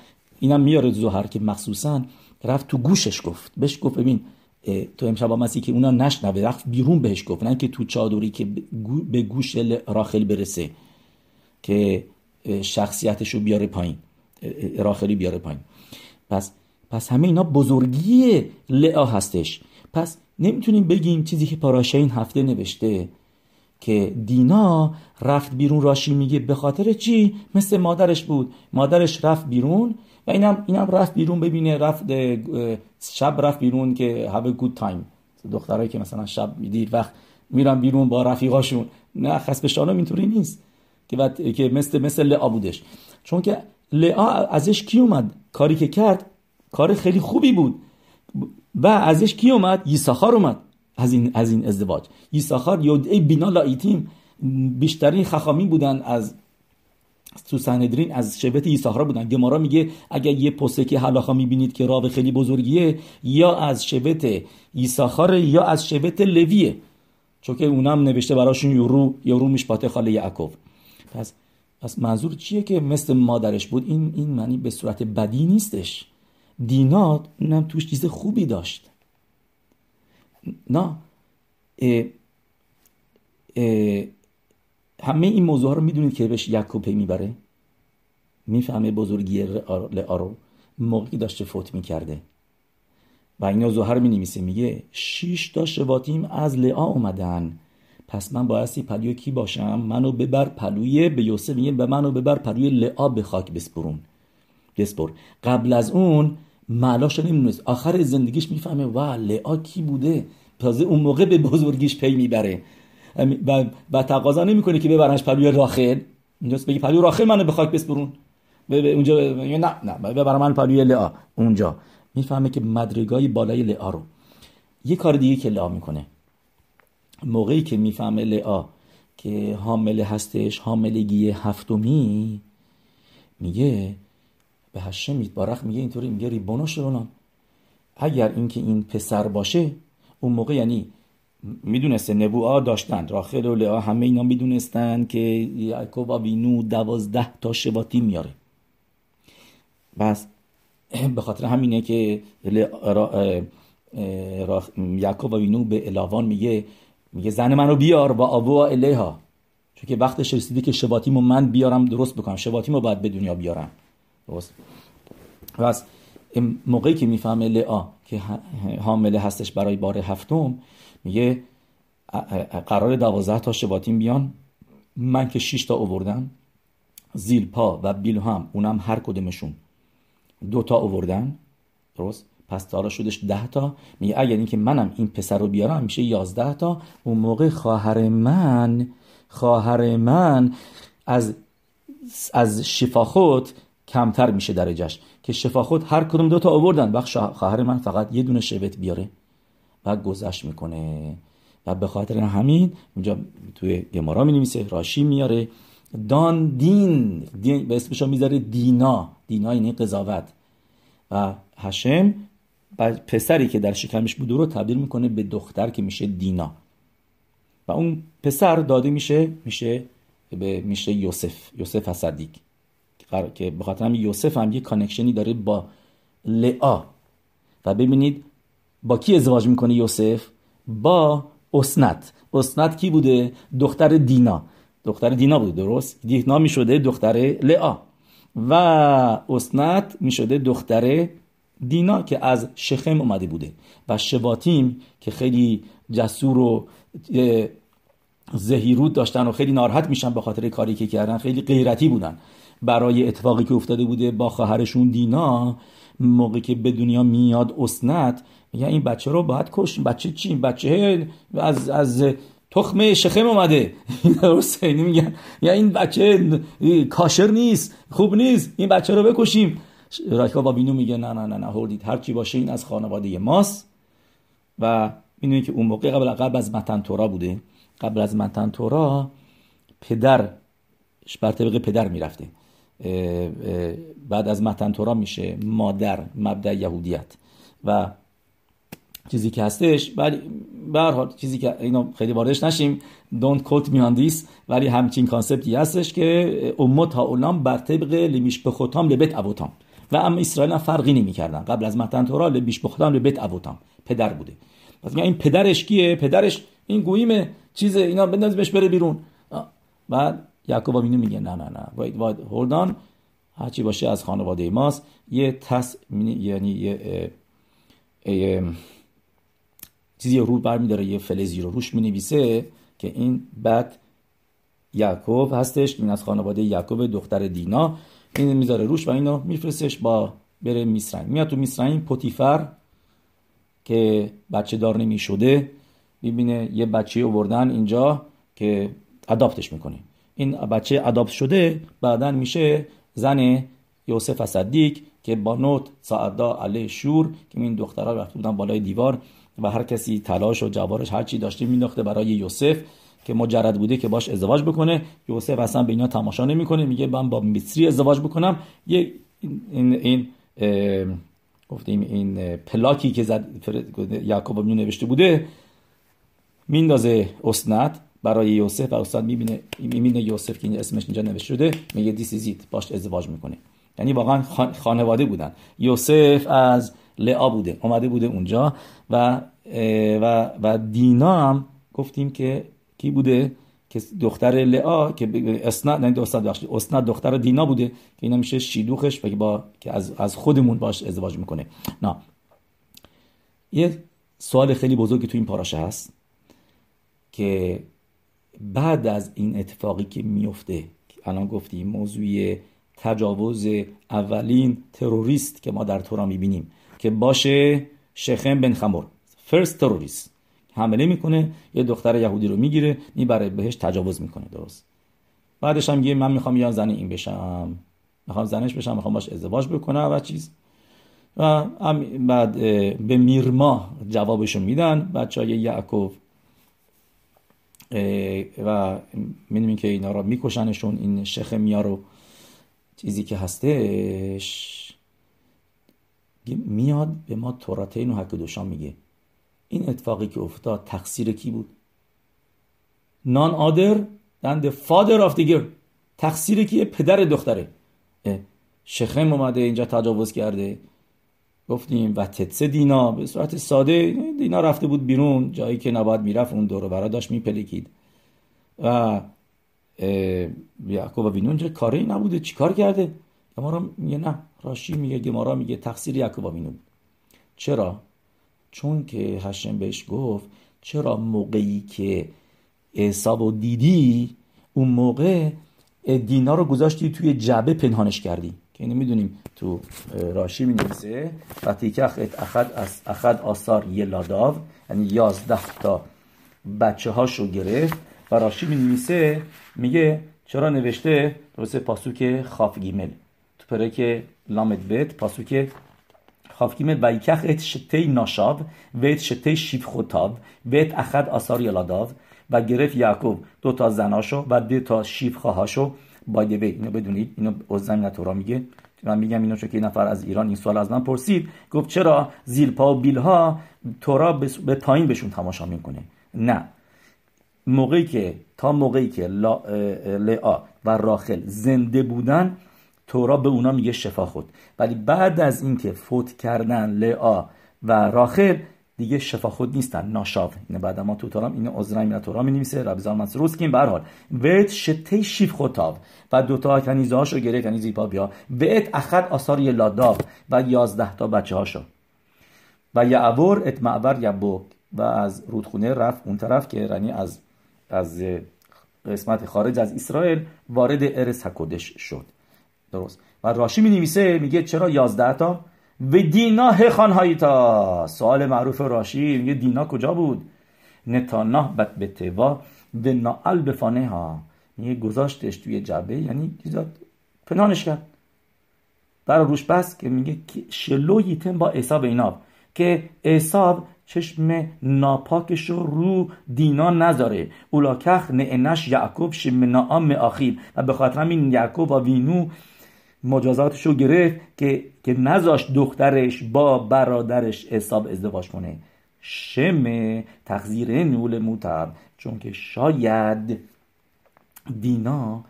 Speaker 1: اینم میاره زهر که مخصوصا رفت تو گوشش گفت. بهش گفت ببین تو امشب مسی که اونا نشنوه. رفت بیرون بهش گفت. نه که تو چادری که به گوش راخل برسه که شخصیتش رو بیاره پایین. راخلی بیاره پایین. پس پس همه اینا بزرگی لعا هستش. پس نمی‌تونیم بگیم چیزی که پاراشه این هفته نوشته که دینا رفت بیرون راشی میگه به خاطر چی؟ مثل مادرش بود. مادرش رفت بیرون اینم اینم رفت بیرون ببینه رفت شب رفت بیرون که have a good time. دخترایی که مثلا شب دیر وقت میرن بیرون با رفیقاشون. نه خسبشانم اینطوری نیست که که مثل مثل لعا بودش. چون که لعا ازش کی اومد؟ کاری که کرد کار خیلی خوبی بود. و ازش کی اومد؟ یساخار اومد. از این از این ازدواج. یساخار یودعی بینا لایتیم. بیشترین خخامی بودن از تو سندرین از شبت یساخار بودن. گمارا میگه اگر یه پسکه حلاخا می‌بینید که راو خیلی بزرگیه یا از شبت یساخار یا از شبت لویه. چون که اونم نوشته براشون یورو یورو میشپاته خاله یعقوب. پس پس منظور چیه که مثل مادرش بود؟ این این معنی به صورت بدی نیستش. دینات اونم توش چیز خوبی داشت. نه. همه این موضوع رو می‌دونید که بهش یعقوب پی می‌بره؟ می‌فهمه بزرگی لعا رو موقعی داشته فوت می‌کرده. و این زهر می نویسه میگه شیش تا شواتیم از لعا اومدن. پس من بایستی پلوی کی باشم؟ منو ببر پلوی به یوسف میگه به منو ببر پلوی لعا به خاک بسپرون. بسپر. قبل از اون معلاش نمی‌دونست. آخر زندگیش می‌فهمه و لعا کی بوده؟ تازه اون موقع به بزرگیش پی می‌بره. و, و تقاضا نمی‌کنه که ببرنش پلوی راخل. اینجاست بگی پلوی راخل منو به خاک بسپرون. اونجا نه نه ببر من پلوی لعا اونجا. می‌فهمه که مدرگای بالای لعا رو. یه کار دیگه که لعا می‌کنه. موقعی که می‌فهمه لعا که حامل هستش حاملگی هفتمی میگه به هشم میتبارخ میگه اینطوری میگه ریبونو شرونم اگر اینکه این پسر باشه اون موقع یعنی می‌دونسته نبوعا داشتن راخل و لعا همه اینا می‌دونستن که یعقوب و وینو دوازده تا شواتی میاره بس به خاطر همینه که یعقوب و وینو به الاوان میگه میگه زن منو بیار با آبو الیها. چون که وقتش رسیده که شباتیمو من بیارم درست بکنم. شباتیمو باید به دنیا بیارم. درست؟ پس موقعی که می‌فهمه لعا که حامله هستش برای بار هفتم میگه قرار دوازده تا شباتین بیان. من که 6 تا آوردن زیلپا و بیلهام اونم هر کدومشون دو تا آوردن درست؟ پس تا شدش ده تا. میگه اگر اینکه منم این پسر رو بیارم میشه یازده تا. اون موقع خواهر من خواهر من از از شفاخوت کمتر میشه درجهش. که شفاخوت هر کدوم دو تا آوردن. وقت خواهر من فقط یه دونه شبت بیاره. و گذشت می‌کنه. و به خاطر همین اونجا توی گمارا می نویسه راشی میاره. دان دین, دین به اسمش می‌ذاره دینا. دینا یعنی قضاوت. و هشم پسری که در شکمش بوده رو تبدیل می‌کنه به دختر که میشه دینا. و اون پسر داده میشه میشه به میشه یوسف یوسف صدیق که به خاطر همین یوسف هم یه connection ی داره با لعا و ببینید با کی ازدواج می‌کنه یوسف؟ با اسنت. اسنت کی بوده؟ دختر دینا. دختر دینا بوده درست؟ دینا می‌شده دختر لعا و اسنت می‌شده دختر دینا که از شخم اومده بوده. و شباتیم که خیلی جسور و زهیرود داشتن و خیلی ناراحت میشن به خاطر کاری که کردن. خیلی غیرتی بودن. برای اتفاقی که افتاده بوده با خواهرشون دینا موقعی که به دنیا میاد اسنت میگن این بچه رو باید کش بچه چی؟ بچه از از تخم شخم اومده. حسینی میگن. یا این بچه کاشر نیست خوب نیست این بچه رو بکشیم. راکا با بینو میگه نه نه نه نه هردید. هر چی باشه این از خانواده ماست. و می‌دونید که اون موقع قبل قبل از متن تورا بوده. قبل از متن تورا پدر بر طبق پدر می‌رفته. بعد از متن تورا میشه مادر مبدع یهودیت. و چیزی که هستش ولی به حال چیزی که اینو خیلی واردش نشیم. Don't quote me on this ولی همچین کانسپتی هستش که امت ها اولام بر طبق لمیش بخوتام لبت ابوتام. و اما اسرائیل هم فرقی نمی‌کردن. قبل از متن تورا لبیش بخوتام لبت ابوتام. پدر بوده. پس این پدرش کیه؟ پدرش این گویمه چیز اینا بندازیمش بره بیرون. بعد یعقوب اینو میگه نه نه نه. باید باید هردان هرچی باشه از خانواده ماست. یه تس یعنی یه چیزی رو برمیداره یه فلزی رو روش می‌نویسه که این بعد یعقوب هستش این از خانواده یعقوب دختر دینا. این می‌ذاره روش و اینو میفرستش با بره میسرین میاد تو میسرین پوتیفر که بچه دار نمی شده ببینه یه بچه آوردن اینجا که اداپتش می‌کنه. این بچه اداپت شده بعدا میشه زن یوسف صدیق که با نوت سعدا علی شور که این دخترها رفته بودن بالای دیوار. و هر کسی تلاش و جوارش هر چی داشته مینداخته برای یوسف که مجرد بوده که باش ازدواج بکنه. یوسف اصلا به اینا تماشا نمی‌کنه. میگه من با مصری ازدواج بکنم. یه این این گفتیم این پلاکی که زد یعقوب نوشته بوده میندازه اسنت برای یوسف و استاد می‌بینه می‌بینه یوسف که این اسمش اینجا نوشته شده میگه دیس باش ازدواج می‌کنه. یعنی واقعا خانواده بودن. یوسف از لعا بوده اومده بوده اونجا و و و دینا هم گفتیم که کی بوده؟ که دختر لعا که اسناد نه دختر بخشی اسناد دختر دینا بوده که اینا میشه شیدوخش و با که از از خودمون باش ازدواج می‌کنه. نه یه سوال خیلی بزرگی تو این پاراشه هست که بعد از این اتفاقی که میفته الان گفتیم موضوع تجاوز اولین تروریست که ما در تورا می‌بینیم که باشه شخم بن خمر فرست تروریست حمله می‌کنه یه دختر یهودی رو می‌گیره می‌بره بهش تجاوز می‌کنه درست. بعدش هم میگه من می‌خوام یا زن این بشم. می‌خوام زنش بشم می‌خوام باش ازدواج بکنم و چیز. و بعد به میرما جوابشو میدن. بچه های یعقوب و می‌دونیم که اینا رو میکشنشون این شخمیا رو چیزی که هستش. میاد به ما توراتین و حکدوشان میگه. این اتفاقی که افتاد تقصیر کی بود؟ نان آدر father of the girl. تقصیر کیه پدر دختره. شخم اومده اینجا تجاوز کرده. گفتیم و تتسه دینا؟ به صورت ساده دینا رفته بود بیرون جایی که نباید می‌رفت اون دور برا داشت میپلکید. و یعقوب بینون کاری نبوده چیکار کرده؟ گمارا میگه نه راشی میگه گمارا میگه تقصیر یعقوب آوینو چرا چون که هشم بهش گفت چرا موقعی که اعصاب دیدی اون موقع دینا رو گذاشتی توی جبه پنهانش کردی که اینو می‌دونیم تو راشی می نویسه وقتی که اخد, اخد آثار لاداو یعنی یازده تا بچه هاشو گرفت و راشی می نویسه میگه چرا نوشته درسته פסוק כף גימל تو פרק למד בית פסוק כף גימל ויקח את שתי נשיו ואת שתי שפחותיו ואת אחד עשר ילדיו و گرفت یعقوب. دو تا زناشو و دو تا שפחה هاشو. by the way اینو بدونید اینو عزم تورا میگه. من میگم اینو چون که نفر از ایران این سوال از من پرسید. گفت چرا زیلپا و بیلها تورا به پایین بهشون تماشا می‌کنه؟ نه. موقعی که تا موقعی که لعا و راخل زنده بودن تورا به اونا میگه شفا خود. ولی بعد از اینکه فوت کردن لعا و راخل دیگه شفا خود نیستن. ناشاف. اینه بعد ما تو تورام اینو عذرا مینا تورام می نویسه ربی زال منصور که به حال ویت شته شیف خطاب و دو تا کنیزه هاشو گرفت. کنیزی پا بیا. ویت اخد آثار لاداب و یازده تا بچه هاشو و یعور ات معبر یبوک و از رودخونه رفت اون طرف که یعنی از از قسمت خارج از اسرائیل وارد ارس حکودش شد. درست. و راشی می نویسه میگه چرا یازده تا؟ و دینا هخان هایتا سوال معروف راشی میگه دینا کجا بود؟ نتانا بد به توا و نعل بفانه ها میگه گذاشتش توی جبه یعنی پنهانش کرد. برای روش بس که میگه شلو یتم با اصاب ایناب که اصاب چشم ناپاکش رو رو دینا نذاره. اولاکخ نعنش یعقوب شمناام آخیل و به خاطر همین یعقوب و وینو مجازاتش رو گرفت که که نذاشت دخترش با برادرش حساب ازدواج کنه. شم تقذیر نول موتر چون که شاید دینا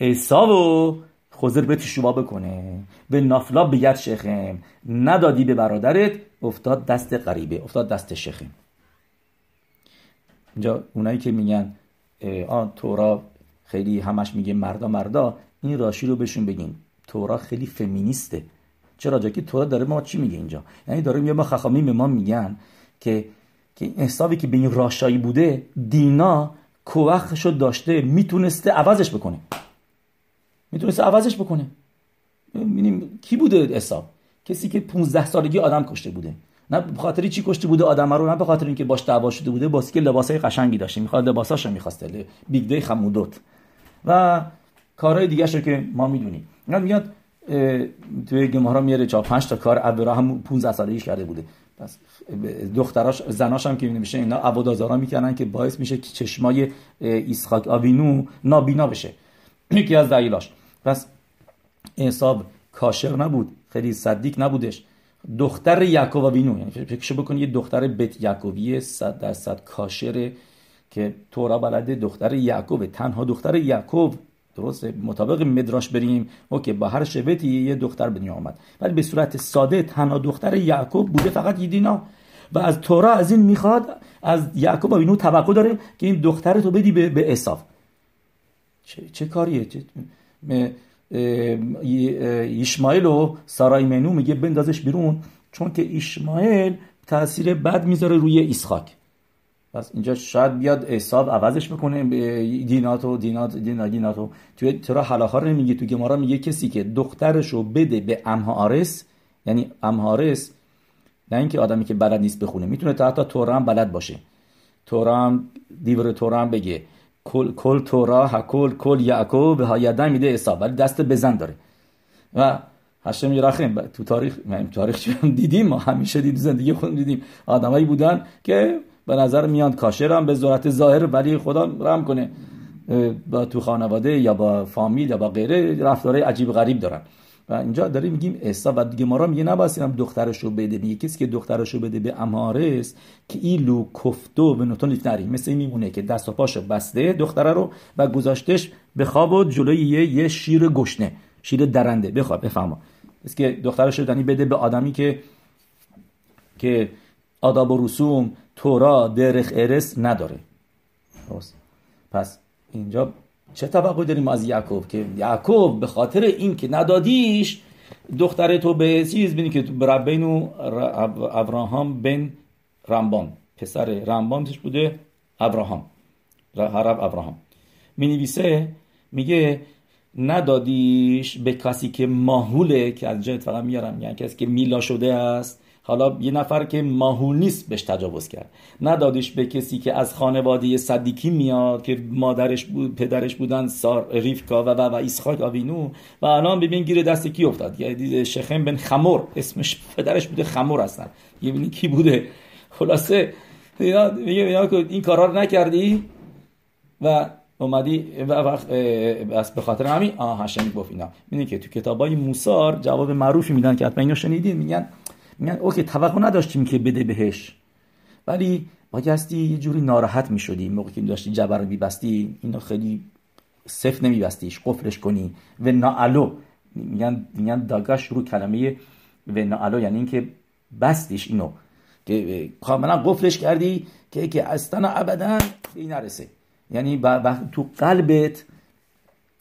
Speaker 1: و خوزر به تشوبا بکنه. به نافلا بگرد شخم. ندادی به برادرت افتاد دست غریبه. افتاد دست شخم. اینجا اونایی که میگن آن تورا خیلی همش میگه مردا مردا این راشی رو بهشون بگین. تورا خیلی فمینیسته. چرا؟ جا که تورا داره ما چی میگه اینجا؟ یعنی داره میگه ما خخامی به ما میگن که که حسابی که به این راشایی بوده دینا کوخشو داشته می‌تونسته عوضش بکنه. می‌تونسته عوضش بکنه. ببینیم کی بوده حساب؟ کسی که 15 سالگی آدم کشته بوده. نه به خاطری چی کشته بوده آدم رو؟ نه به خاطر اینکه باش دعوا شده بوده که لباسای قشنگی داشته. می‌خواد لباساشو می‌خواسته. بیگ دی خمودوت. و کارهای دیگه که ما می‌دونیم. اینا میاد توی گمارا میاره چهار پنج تا کار ابرا هم 15 سالگیش کرده بوده. پس دختراش زناش هم که میشه اینا عبادازارا می‌کنن که باعث میشه که چشمای اسحاق آوینو نابینا بشه. یکی از دلیلاش. پس حساب کاشر نبود خیلی صدیق نبودش. دختر یعقوب آوینو یعنی فکر بکن یه دختر بیت یعقوبی صد درصد کاشره که تورا بلده دختر یعقوب تنها دختر یعقوب درسته؟ مطابق مدراش بریم. اوکی با هر شبتی یه دختر به آمد. ولی به صورت ساده تنها دختر یعقوب بوده فقط دینا و از تورا از این می‌خواد از یعقوب اینو توقع داره که این دختر تو بدی به, به اصاف چه, چه کاریه؟ چه... ایشمایل و سارای منو میگه بندازش بیرون چون که ایشمایل تاثیر بد می‌ذاره روی اسحاق. پس اینجا شاید بیاد حساب عوضش بکنه دیناتو دینات دینا دیناتو. توی ترا حلاخا رو نمیگه تو گمارا میگه کسی که دخترشو بده به امهارس یعنی امهارس نه اینکه آدمی که بلد نیست بخونه می‌تونه تا حتی تورا هم بلد باشه. تورا هم دیور تورا هم بگه کل کل تورا هکل کل یعقوب ها یدن میده حساب ولی دست بزن داره. و هشم یرخیم تو تاریخ تاریخ دیدیم ما همیشه دیدیم زندگی خودم دیدیم. آدمایی بودن که به نظر میاد کاشر هم به صورت ظاهر ولی خدا رحم کنه. با تو خانواده یا با فامیل یا با غیره رفتارهای عجیب غریب دارن. و اینجا داریم میگیم احسا و دیگه ما میگه نباید هم دخترشو بده میگه کسی که دخترشو بده به امارس که ایلو کفتو به نوتون نری. مثل میمونه که دست و پاشو بسته دختره رو و گذاشتش به خواب و جلوی یه, شیر گشنه شیر درنده. بخواب بفهمو پس که دخترشو دانی بده به آدمی که که آداب و رسوم تورا درخ ارس نداره. پس اینجا چه توقع داریم از یعقوب که یعقوب به خاطر این که ندادیش دختر تو به چیز بینی که ربین و ابراهام بن رمبان. پسر رمبان توش بوده؟ ابراهام. حرب ابراهام. می نویسه میگه ندادیش به کسی که ماهوله که از جهت فقط میارم یعنی کسی که میلا شده است. حالا یه نفر که ماهول نیست بهش تجاوز کرد. ندادیش به کسی که از خانواده صدیکی میاد که مادرش بود پدرش بودن سار ریفکا و و و ایسخاک آوینو و الان ببین گیر دست کی افتاد. یعنی شخم بن خمور. اسمش پدرش بوده خمور هستن. یه ببینی کی بوده. خلاصه میگه این کارا رو نکردی و اومدی و وقت به خاطر همین آه هاشم گفت اینا. می‌دونی که تو کتابای موسار جواب معروفی میدن که حتما اینو شنیدین. میگن میگن اوکی توقع نداشتیم که بده بهش. ولی بایستی یه جوری ناراحت می‌شدی موقعی که داشتی جبر رو میبستی اینو خیلی صف نمیبستیش قفلش کنی. و نالو میگن میگن داگاش رو کلمه و نالو یعنی اینکه بستیش اینو. که کاملا قفلش کردی که که اصلا ابدا به نرسه. یعنی تو قلبت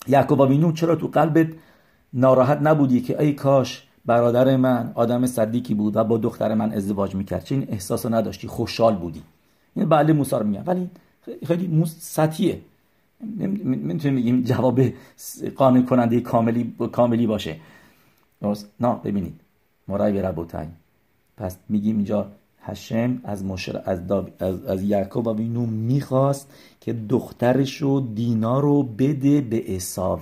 Speaker 1: یعقوب وینو چرا تو قلبت ناراحت نبودی که ای کاش برادر من آدم صدیکی بود و با دختر من ازدواج می‌کرد. چه این احساس نداشتی؟ خوشحال بودی. این بله موسی رو میگن. ولی خیلی موس سطحیه. نمی‌تونیم بگیم جواب قانع کننده کاملی کاملی باشه. نه ببینید. مرای ربوتای پس میگیم اینجا هشم از مشر از, از, از یعقوب و اینو می‌خواست که دخترش رو دینا رو بده به اصاو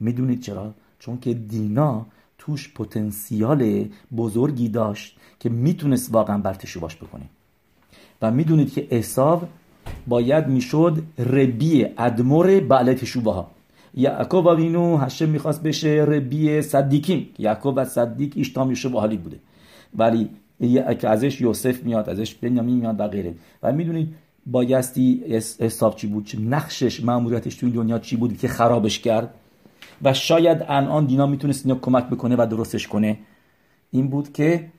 Speaker 1: می‌دونید چرا؟ چون که دینا توش پتانسیال بزرگی داشت که می‌تونست واقعا برتشوباش بکنه. و می‌دونید که اصاو باید می‌شد ربی ادمور بعل تشوبه ها یعقوب اینو هشم می‌خواست بشه ربی صدیکیم یعقوب و صدیک ایشتام یوشب حالی بوده. ولی که ازش یوسف میاد ازش بنیامین میاد و غیره. و می‌دونید بایستی حساب چی بود؟ چه نقشش ماموریتش تو این دنیا چی بود که خرابش کرد؟ و شاید الان دینا می‌تونست اینو کمک بکنه و درستش کنه این بود که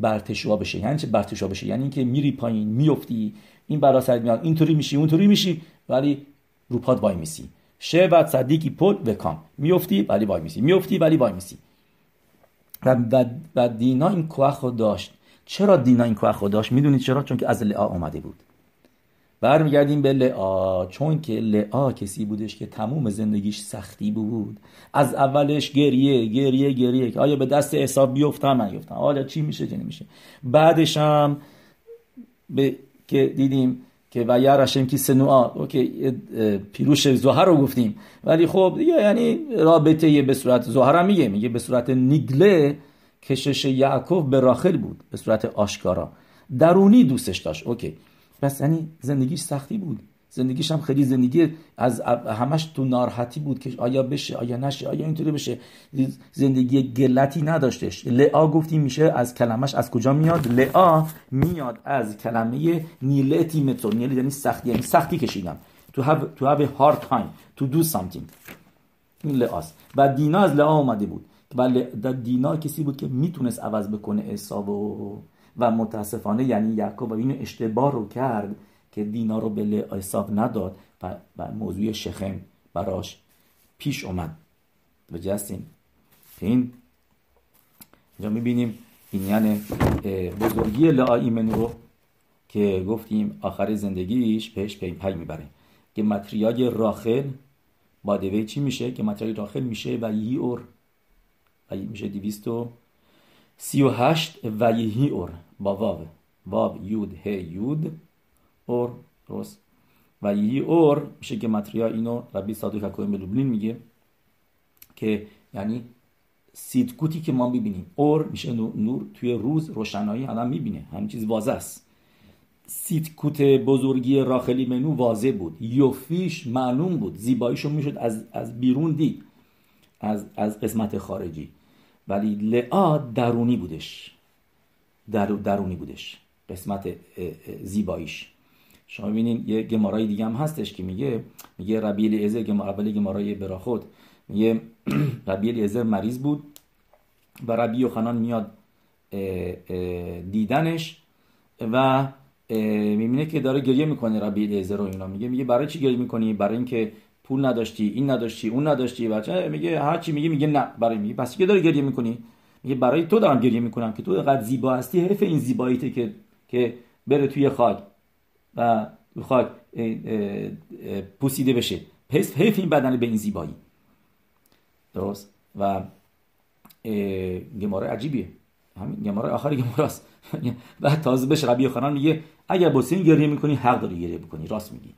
Speaker 1: برتشوا بشه. یعنی چه برتشوا بشه؟ یعنی اینکه میری پایین میفتی این برا سرت میاد اینطوری میشی اونطوری میشی ولی روپات وای میسی. شه بعد صدیقی پل و کام. میفتی ولی وای میسی. میفتی ولی وای میسی. و, و, دینا این کوه داشت. چرا دینا این کوه داشت؟ می‌دونید چرا؟ چون که از لعا اومده بود. برمیگردیم به لعا چون که لعا کسی بودش که تموم زندگیش سختی بود. از اولش گریه گریه گریه آیا به دست حساب بیفتم؟ من حالا چی میشه چی نمیشه. بعدش هم به... که دیدیم که و یرشم کی سنوعا اوکی پیروش زهر رو گفتیم. ولی خب دیگه یعنی رابطه به صورت زهر میگه. میگه به صورت نیگله کشش یعقوب به راخل بود به صورت آشکارا. درونی دوستش داشت. اوکی. پس یعنی زندگیش سختی بود. زندگیش هم خیلی زندگی از همش تو ناراحتی بود که آیا بشه آیا نشه آیا اینطوری بشه. زندگی گلتی نداشتش. لعا گفتیم میشه از کلمش از کجا میاد؟ لعا میاد از کلمه نیلتی متر نیلی یعنی سختی یعنی سختی کشیدم to have, to have a hard time to do something. این لعاست و دینا از لعا اومده بود. و دینا کسی بود که می‌تونست عوض بکنه حساب و و متاسفانه یعنی یعقوب این اشتباه رو کرد که دینا رو به حساب نداد و, و موضوع شخم براش پیش اومد. و جستیم این اینجا می‌بینیم این یعنی بزرگی لعا ایمن رو که گفتیم آخر زندگیش بهش پی پی می‌بره. که متریای راخل با دوی چی میشه؟ که متریای راخل میشه و یی اور. و میشه دیویست و سی و هشت و یهی اور. با واو. واو یود ه یود اور درست. و یهی اور میشه که متریا اینو ربی صادق حکویم به لوبلین میگه که یعنی سیدکوتی که ما می‌بینیم. اور میشه نور توی روز روشنایی آدم می‌بینه. همین چیز واضح است. سیدکوت بزرگی راخلی منو واضح بود. یوفیش معلوم بود. زیباییشو می‌شد از, از بیرون دید. از, از قسمت خارجی. ولی لعا درونی بودش. در درونی بودش. قسمت زیباییش. شما ببینید یه گمارای دیگه هم هستش که میگه میگه ربیل ازر گمار اول گمارای براخود میگه ربیل ازر مریض بود و ربی خنان میاد دیدنش و می‌بینه که داره گریه می‌کنه ربیل ازر رو اینا. میگه میگه برای چی گریه می‌کنی؟ برای اینکه پول نداشتی این نداشتی اون نداشتی. بچه میگه هر چی میگه میگه نه. برای میگه پس که داره گریه می‌کنی؟ میگه برای تو دارم گریه می‌کنم که تو اینقدر زیبا هستی حیف این زیباییته که که بره توی خاک و خاک پوسیده بشه. پس حیف این بدن به این زیبایی. درست؟ و گماره عجیبیه. همین گماره آخر گماره است بعد تازه بشه ربی خانان میگه اگر بوسین گریه می‌کنی حق داری گریه بکنی. راست میگی.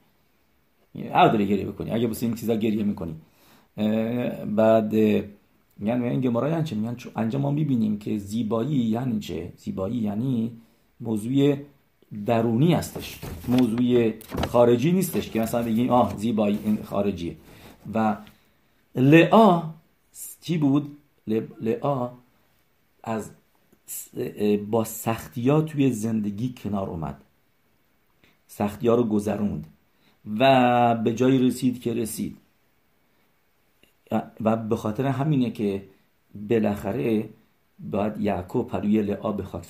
Speaker 1: حق داری گریه بکنی. اگر بوسین چیزا گریه می‌کنی. بعد یعنی این گماره یعنی چه میگن انجام ما می‌بینیم که زیبایی یعنی چه؟ زیبایی یعنی موضوع درونی هستش. موضوع خارجی نیستش که مثلا بگیم آه زیبایی این خارجیه. و لعا چی بود؟ لعا از با سختی ها توی زندگی کنار اومد. سختی ها رو گذروند و به جایی رسید که رسید. و به خاطر همینه که بالاخره باید یعقوب پروی لعا به خاک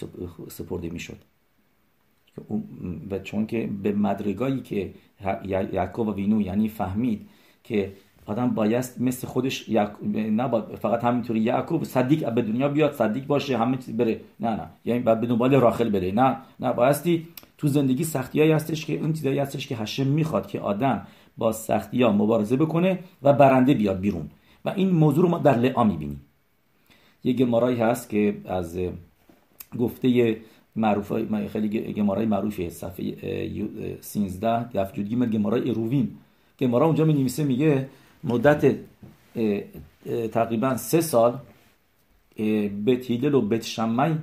Speaker 1: سپرده می‌شد. و چون که به مدرگایی که یعقوب وینو یعنی فهمید که آدم بایست مثل خودش نه فقط همینطوری یعقوب صدیق به دنیا بیاد صدیق باشه همه چیز بره. نه نه. یعنی بعد به دنبال راخل بره. نه نه. بایستی تو زندگی سختیایی هستش که اون چیزایی هستش که هشم می‌خواد که آدم با سختی ها مبارزه بکنه و برنده بیاد بیرون. و این موضوع رو ما در لعا می‌بینیم. یه گمارایی هست که از گفته معروف خیلی گمارای معروفه صفحه 13 دفع جدگی گمارای اروین. گمارا اونجا می نویسه میگه مدت تقریبا سه سال بیت هیدل و بیت شمی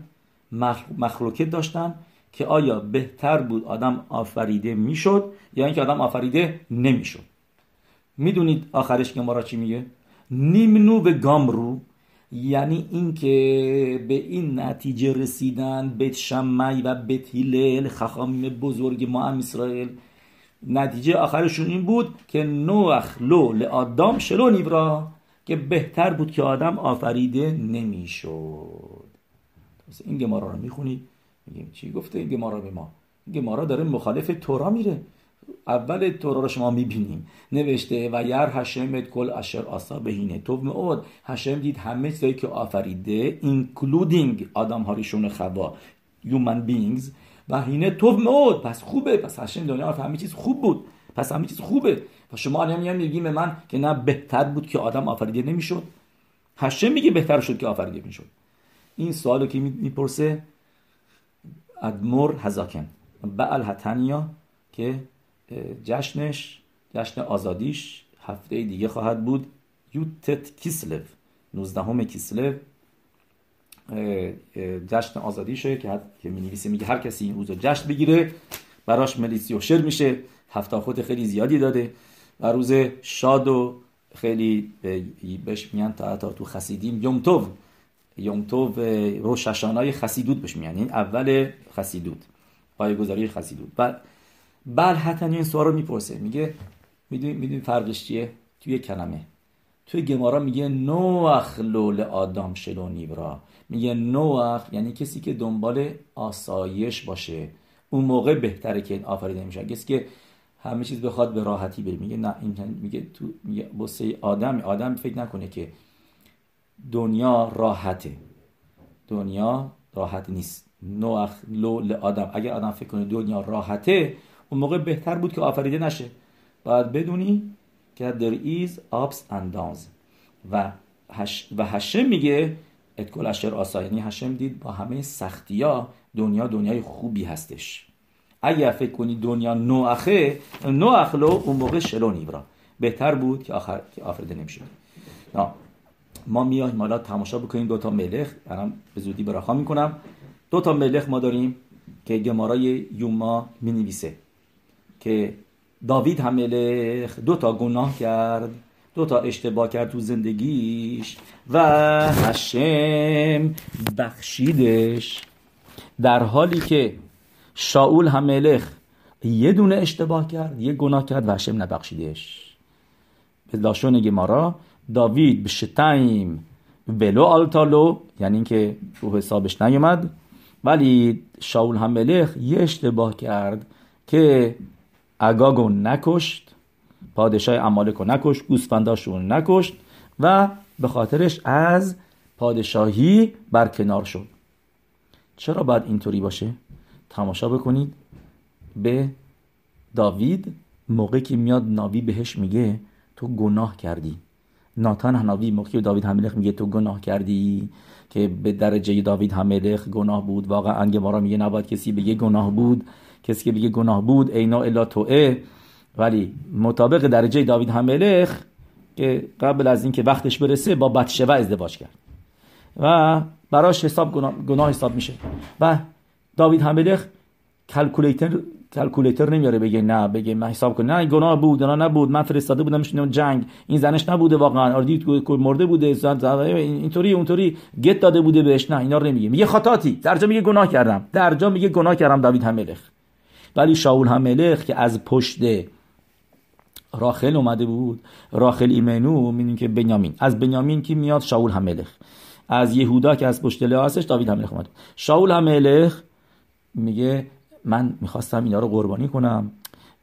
Speaker 1: مخلوقه داشتن. که آیا بهتر بود آدم آفریده می‌شد یا اینکه آدم آفریده نمی‌شد؟ می‌دونید آخرش گمارا چی میگه؟ نیمنو به گامرو یعنی اینکه به این نتیجه رسیدن بیت شمی و بیت هیلل خخامیم بزرگ ما هم اسرائیل. نتیجه آخرشون این بود که نوخ لو لآدام شلو نیورا که بهتر بود که آدم آفریده نمی‌شد. این گمارا رو می‌خونید میگیم. چی گفته این گمارا به ما؟ گمارا داره مخالف تورا میره. اول تورا رو شما می‌بینیم. نوشته و یر هشمت کل اشر آسا بهینه تو مود هشم دید همه چیزایی که آفریده اینکلودینگ آدم هاریشون خبا human beings. و هینه تو مود پس خوبه. پس هشم دنیا همه چیز خوب بود. پس همه چیز خوبه. و شما الان میگیم به من که نه بهتر بود که آدم آفریده نمی‌شد. هشم میگه بهتر شد که آفریده می‌شد. این سوالو که می‌پرسه؟ ادمور هزاکن بعل هتنیا که جشنش جشن آزادیش هفته دیگه خواهد بود. یوتت کیسلف 19 کیسلف جشن آزادیشه که که می نویسه میگه هر کسی این روز جشن بگیره براش ملیسی و شر میشه. هفته خود خیلی زیادی داده. و روز شاد و خیلی بهش میگن تا تو خسیدیم. یومتوو یومتوو روششانای خسیدود بهش میگن. این اول خسیدود پایگذاری خسیدود. و بل حتی این سوال رو می‌پرسه. میگه می‌دونی می‌دونی فرقش چیه؟ توی کلمه. توی گمارا میگه نوخ لول آدم شلو نیورا میگه نوخ یعنی کسی که دنبال آسایش باشه. اون موقع بهتره که این آفریده میشه. کسی که همه چیز بخواد به راحتی بره. میگه نه این میگه تو میگه بسه آدم آدم فکر نکنه که دنیا راحته. دنیا راحت نیست. نوخ لول آدم. اگر آدم فکر کنه دنیا راحته اون موقع بهتر بود که آفریده نشه. باید بدونی که there is ups and downs. و, هش و هشم میگه اتکل اشر آسا. یعنی هشم دید با همه سختی ها دنیا دنیای خوبی هستش. اگر فکر کنی دنیا نوعخه نوعخلو اون موقع شلو نیورا بهتر بود که آخر که آفریده نمیشه ما میایم حالا تماشا بکنیم دو تا ملخ. الان به زودی براخا می‌کنم. دو تا ملخ ما داریم که گمارای یوما می نویسه که داوید هم ملخ دو تا گناه کرد دو تا اشتباه کرد تو زندگیش و هشم بخشیدش. در حالی که شاول هم ملخ یه دونه اشتباه کرد یه گناه کرد و هشم نبخشیدش. به لاشون گمارا داوید به شتایم ولو آلتالو یعنی اینکه رو حسابش نیومد. ولی شاول هم ملخ یه اشتباه کرد که اگاگو نکشت پادشاه امالک رو نکشت گوسفنداشون نکشت و به خاطرش از پادشاهی برکنار شد. چرا باید اینطوری باشه؟ تماشا بکنید به داوید. موقعی که میاد ناوی بهش میگه تو گناه کردی. ناتان هناوی موقعی داوید هملخ میگه تو گناه کردی که به درجه داوید هملخ گناه بود. واقعا گمارا میگه نباید کسی بگه گناه بود. کسی که بگه گناه بود اینا الا توه. ولی مطابق درجه داوید هملخ که قبل از اینکه وقتش برسه با بتشوه ازدواج کرد. و براش حساب گناه, گناه حساب میشه. و داوید هملخ کلکولیتر کلکولیتر نمیاره بگه نه بگه من حساب کن نه گناه بود نه نبود من فرستاده بودم میشونم جنگ. این زنش نبوده واقعا. آردی مرده بوده. اینطوری اونطوری. گت داده بوده بهش. نه اینا رو نمیگه. میگه خطاتی در جا میگه گناه کردم. در جا میگه گناه کردم داوید هملخ. ولی شاول هملخ که از پشت راخل اومده بود راخل ایمنو می‌دونیم که بنیامین. از بنیامین که میاد؟ شاول هملخ. از یهودا که از پشت هستش داوید هملخ اومد شاول هملخ میگه من می‌خواستم اینا رو قربانی کنم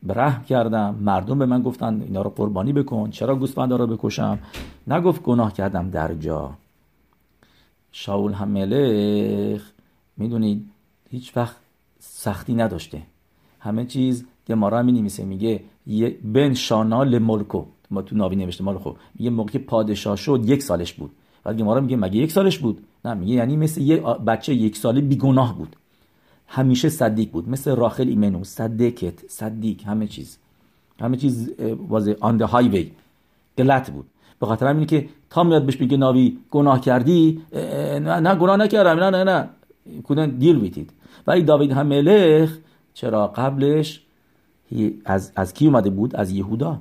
Speaker 1: رحم کردم مردم به من گفتن اینا رو قربانی بکن چرا گوسفندا رو بکشم؟ نگفت گناه کردم در جا. شاول هم ملخ می‌دونید هیچ وقت سختی نداشته. همه چیز گمارا می نمیسه میگه بن شانال ملکو ما تو ناوی نوشته مال خب میگه موقع پادشاه شد یک سالش بود. بعد گمارا میگه مگه یک سالش بود؟ نه میگه یعنی مثل یه بچه یک ساله بیگناه بود. همیشه صدیق بود. مثل راخل ایمنو صدیقت صدیق همه چیز. همه چیز واز آن ده هایوی گلت بود. به خاطر همینه که تا میاد بهش میگه ناوی گناه کردی نه, نه گناه نکردم نه نه نه. کودن دیل بیتید ولی داوید هم ملخ چرا قبلش از, از کی اومده بود؟ از یهودا.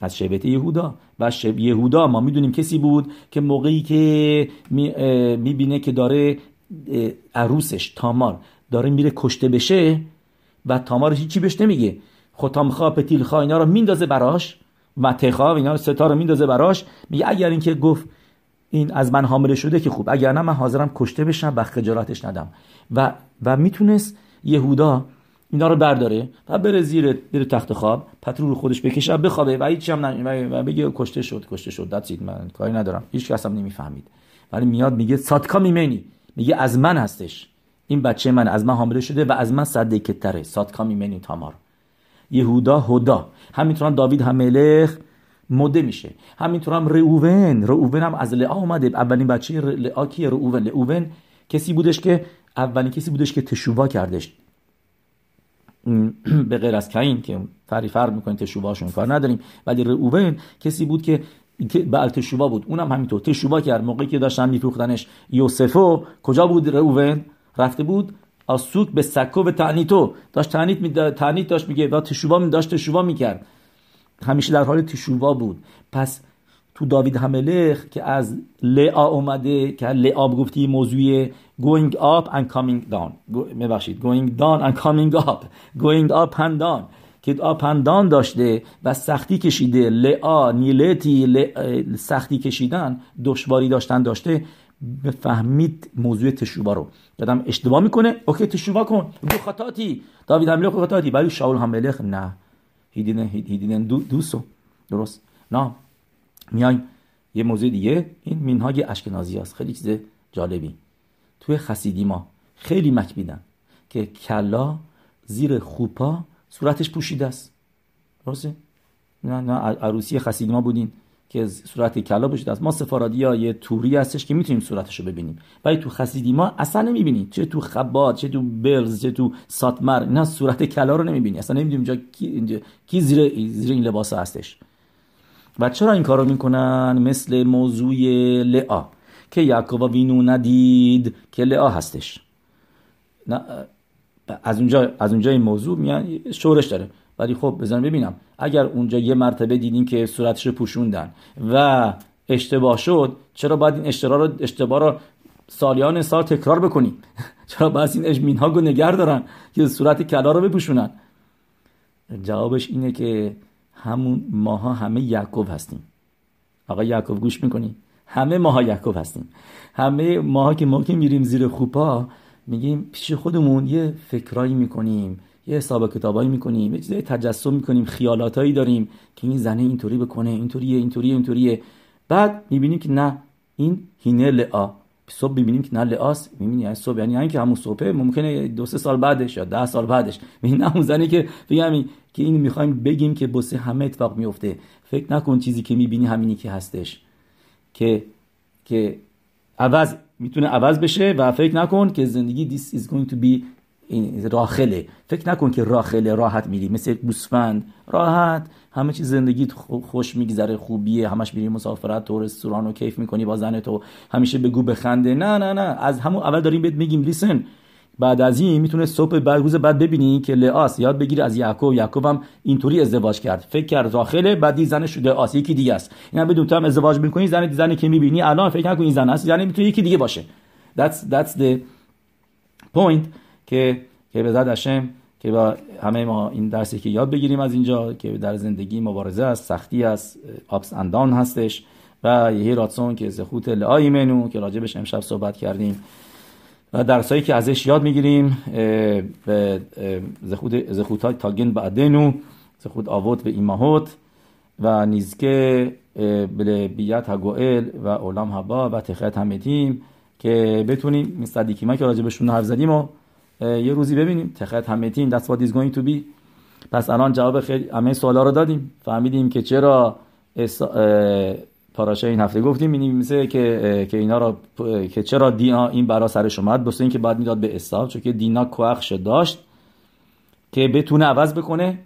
Speaker 1: از شبت یهودا. و شب یهودا ما می‌دونیم کسی بود که موقعی که می‌بینه که داره عروسش تامار داره میره کشته بشه و تامار هیچی بهش نمیگه؟ ختامخوا پتیلخوا اینا رو میندازه براش و تخا اینا رو ستا رو میندازه براش. میگه اگر اینکه گفت این از من حامله شده که خوب اگر نه من حاضرم کشته بشم و خجالتش ندم. و و می‌تونست یهودا اینا رو برداره و بره زیر بره تخت خواب پترو رو خودش بکشه بخوابه و هیچ هم نه و بگه کشته شد کشته شد دتسید من کاری ندارم. هیچ کس هم نمی‌فهمید. ولی میاد میگه ساتکا میمنی. میگه از من هستش. این بچه من از من حامله شده و از من صده تره سادکا میمنی تامار. یهودا هدا همینطور هم داوید هم ملخ مده میشه. همینطور هم رعوون رعوون هم از لعا اومده. اولین بچه لعا کیه رعوون لعوون کسی بودش که اولین کسی بودش که تشووا کردش. به غیر از کین که فری فرق می‌کنه تشوباشون کار نداریم. ولی رعوون کسی بود که به تشوبا بود. اونم همینطور. تشوبا کرد. موقعی که داشتن میفروختنش. یوسفو. کجا بود رعوون رفته بود از سوک به سکو به تعنیتو داشت تعنیت می تعنیت داشت میگه و تشوبا می داشت تشوبا می‌کرد همیشه در حال تشوبا بود. پس تو داوید هملخ که از لعا اومده که لعا گفتی موضوع going up and coming down. ببخشید going down and coming up. Going up and down. که آپ and داشته و سختی کشیده. لعا نیلتی سختی کشیدن دشواری داشتن داشته. بفهمید موضوع تشوبا رو. یادم اشتباه می‌کنه؟ اوکی تشوبا کن. دو خطاتی. داوید هملخ خطاتی. ولی شاول هملخ نه. هیدین هیدین دو دوسو درست. نه میایم یه موضوع دیگه. این مینهای اشکنازی هست. خیلی چیز جالبی. توی خسیدی ما خیلی مکبیدن که کلا زیر خوپا صورتش پوشیده است. درسته؟ نه نه عروسی خسیدی ما بودین. که صورت کلا بشه از ما سفارادی ها یه توری هستش که می‌تونیم صورتش رو ببینیم. ولی تو خسیدی ما اصلا نمی‌بینید چه تو خبات چه تو بلز چه تو ساتمر. نه صورت کلا رو نمی‌بینی. اصلا نمی‌دونیم اینجا کی, اینجا کی زیر, زیر این لباس هستش. و چرا این کارو می‌کنن؟ مثل موضوع لعا که یعقوب وینو ندید که لعا هستش. نه از اونجا از اونجا این موضوع میان شورش داره. ولی خب بزن ببینم. اگر اونجا یه مرتبه دیدین که صورتش پوشوندن و اشتباه شد چرا باید این اشتباه رو اشتباه رو سالیان سال تکرار بکنیم چرا باید این اجمین ها نگر دارن که صورت کلا رو بپوشونن؟ جوابش اینه که همون ماها همه یعقوب هستیم. آقا یعقوب گوش می‌کنی؟ همه ماها یعقوب هستیم. همه ماها که ما که میریم زیر خوپا میگیم پیش خودمون یه فکرایی می‌کنیم. یه حساب کتابایی می‌کنیم یه چیزای تجسم می‌کنیم خیالاتایی داریم که این زنه اینطوری بکنه اینطوریه اینطوریه اینطوریه. بعد می‌بینیم که نه این هینه لعا صبح می‌بینیم که نه لعاس می‌بینی یعنی صبح یعنی اینکه همون صبح ممکنه دو سه سال بعدش یا ده سال بعدش. این همون زنی که بگم که این می‌خوایم بگیم که بسه همه اتفاق میفته فکر نکن چیزی که می‌بینی همینی که هستش. که که عوض می‌تونه عوض بشه و فکر نکن که زندگی this is going to be راخله فکر نکن که راخله راحت میری. مثل گوسفند راحت. همه چیز زندگی خوش میگذره خوبیه. همش میری مسافرت تو رستوران و کیف می‌کنی با زن تو. همیشه بگو بخنده. نه نه نه. از همون اول داریم بهت میگیم لیسن بعد از این می‌تونه صبح بعد روز بعد ببینی که لعاس یاد بگیره از یعقوب. یعقوب هم اینطوری ازدواج کرد. فکر کرد راخله بعدی زن شده آس. یکی دیگه است. اینا بدون تو هم ازدواج می‌کنی زن زنی که می‌بینی. الان فکر نکن این زن است. یعنی می‌تونه یکی دیگه باشه. That's that's the point. که که به زد هشم که با همه ما این درسی که یاد بگیریم از اینجا که در زندگی مبارزه است سختی است آپس اندان هستش و یهی راتسون که زخوت لعای منو که راجبش امشب صحبت کردیم و درسایی که ازش یاد می‌گیریم به زخوت زخوت تاگن بعدنو زخوت آوت به ایماهوت و نیزکه بله بیت هگوئل و اولام هبا و تخیت همتیم که بتونیم این ما که راجبشون حرف زدیم و یه روزی ببینیم. تخت همتیم that's what is going to be. پس الان جواب خیلی همه سوالا رو دادیم. فهمیدیم که چرا پاراشه این هفته گفتیم. این مثل که که اینا رو که چرا دینا این برا سرش اومد بس اینکه بعد می‌داد به حساب چون که دینا کوخش داشت که بتونه عوض بکنه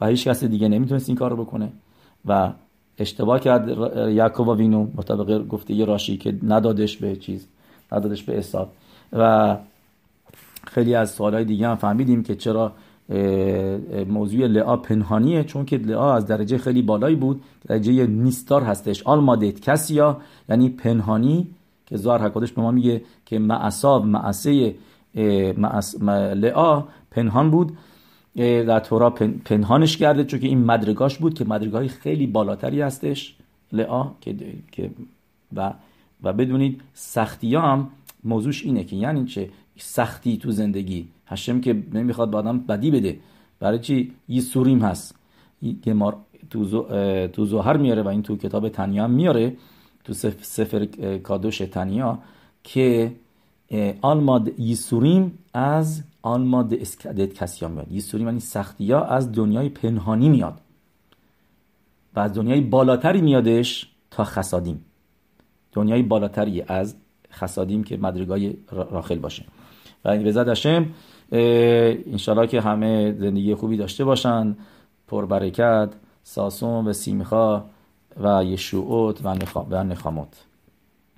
Speaker 1: و هیچ کس دیگه نمی‌تونست این کار رو بکنه. و اشتباه کرد یعقوب وینو مطابق گفته یه راشی که ندادش به چیز ندادش به حساب. و خیلی از سوالای دیگه هم فهمیدیم که چرا موضوع لعا پنهانیه چون که لعا از درجه خیلی بالایی بود درجه نیستار هستش. آلمادت کسیا یعنی پنهانی که زار حکادش به ما میگه که معصاب معصه لعا پنهان بود. در تورا پنهانش کرده چون که این مدرگاش بود که مدرگاهی خیلی بالاتری هستش لعا که و و بدونید سختی هم موضوعش اینه که یعنی چه؟ سختی تو زندگی. هشم که نمی‌خواد به آدم بدی بده. برای چی؟ یه سوریم هست. که مار تو, تو زهر میاره و این تو کتاب تنیا میاره. تو سفر کادوش تنیا که آلماد سوریم از آلماد اسکدت کسی میاد. سوریم یعنی سختی ها از دنیای پنهانی میاد. و از دنیای بالاتری میادش تا خسادیم دنیای بالاتری از خسادیم که مدرگای راخل باشه. و این رضا داشتم انشالله که همه زندگی خوبی داشته باشن. پربرکت ساسون و سیمخا و یشوعوت و نخامات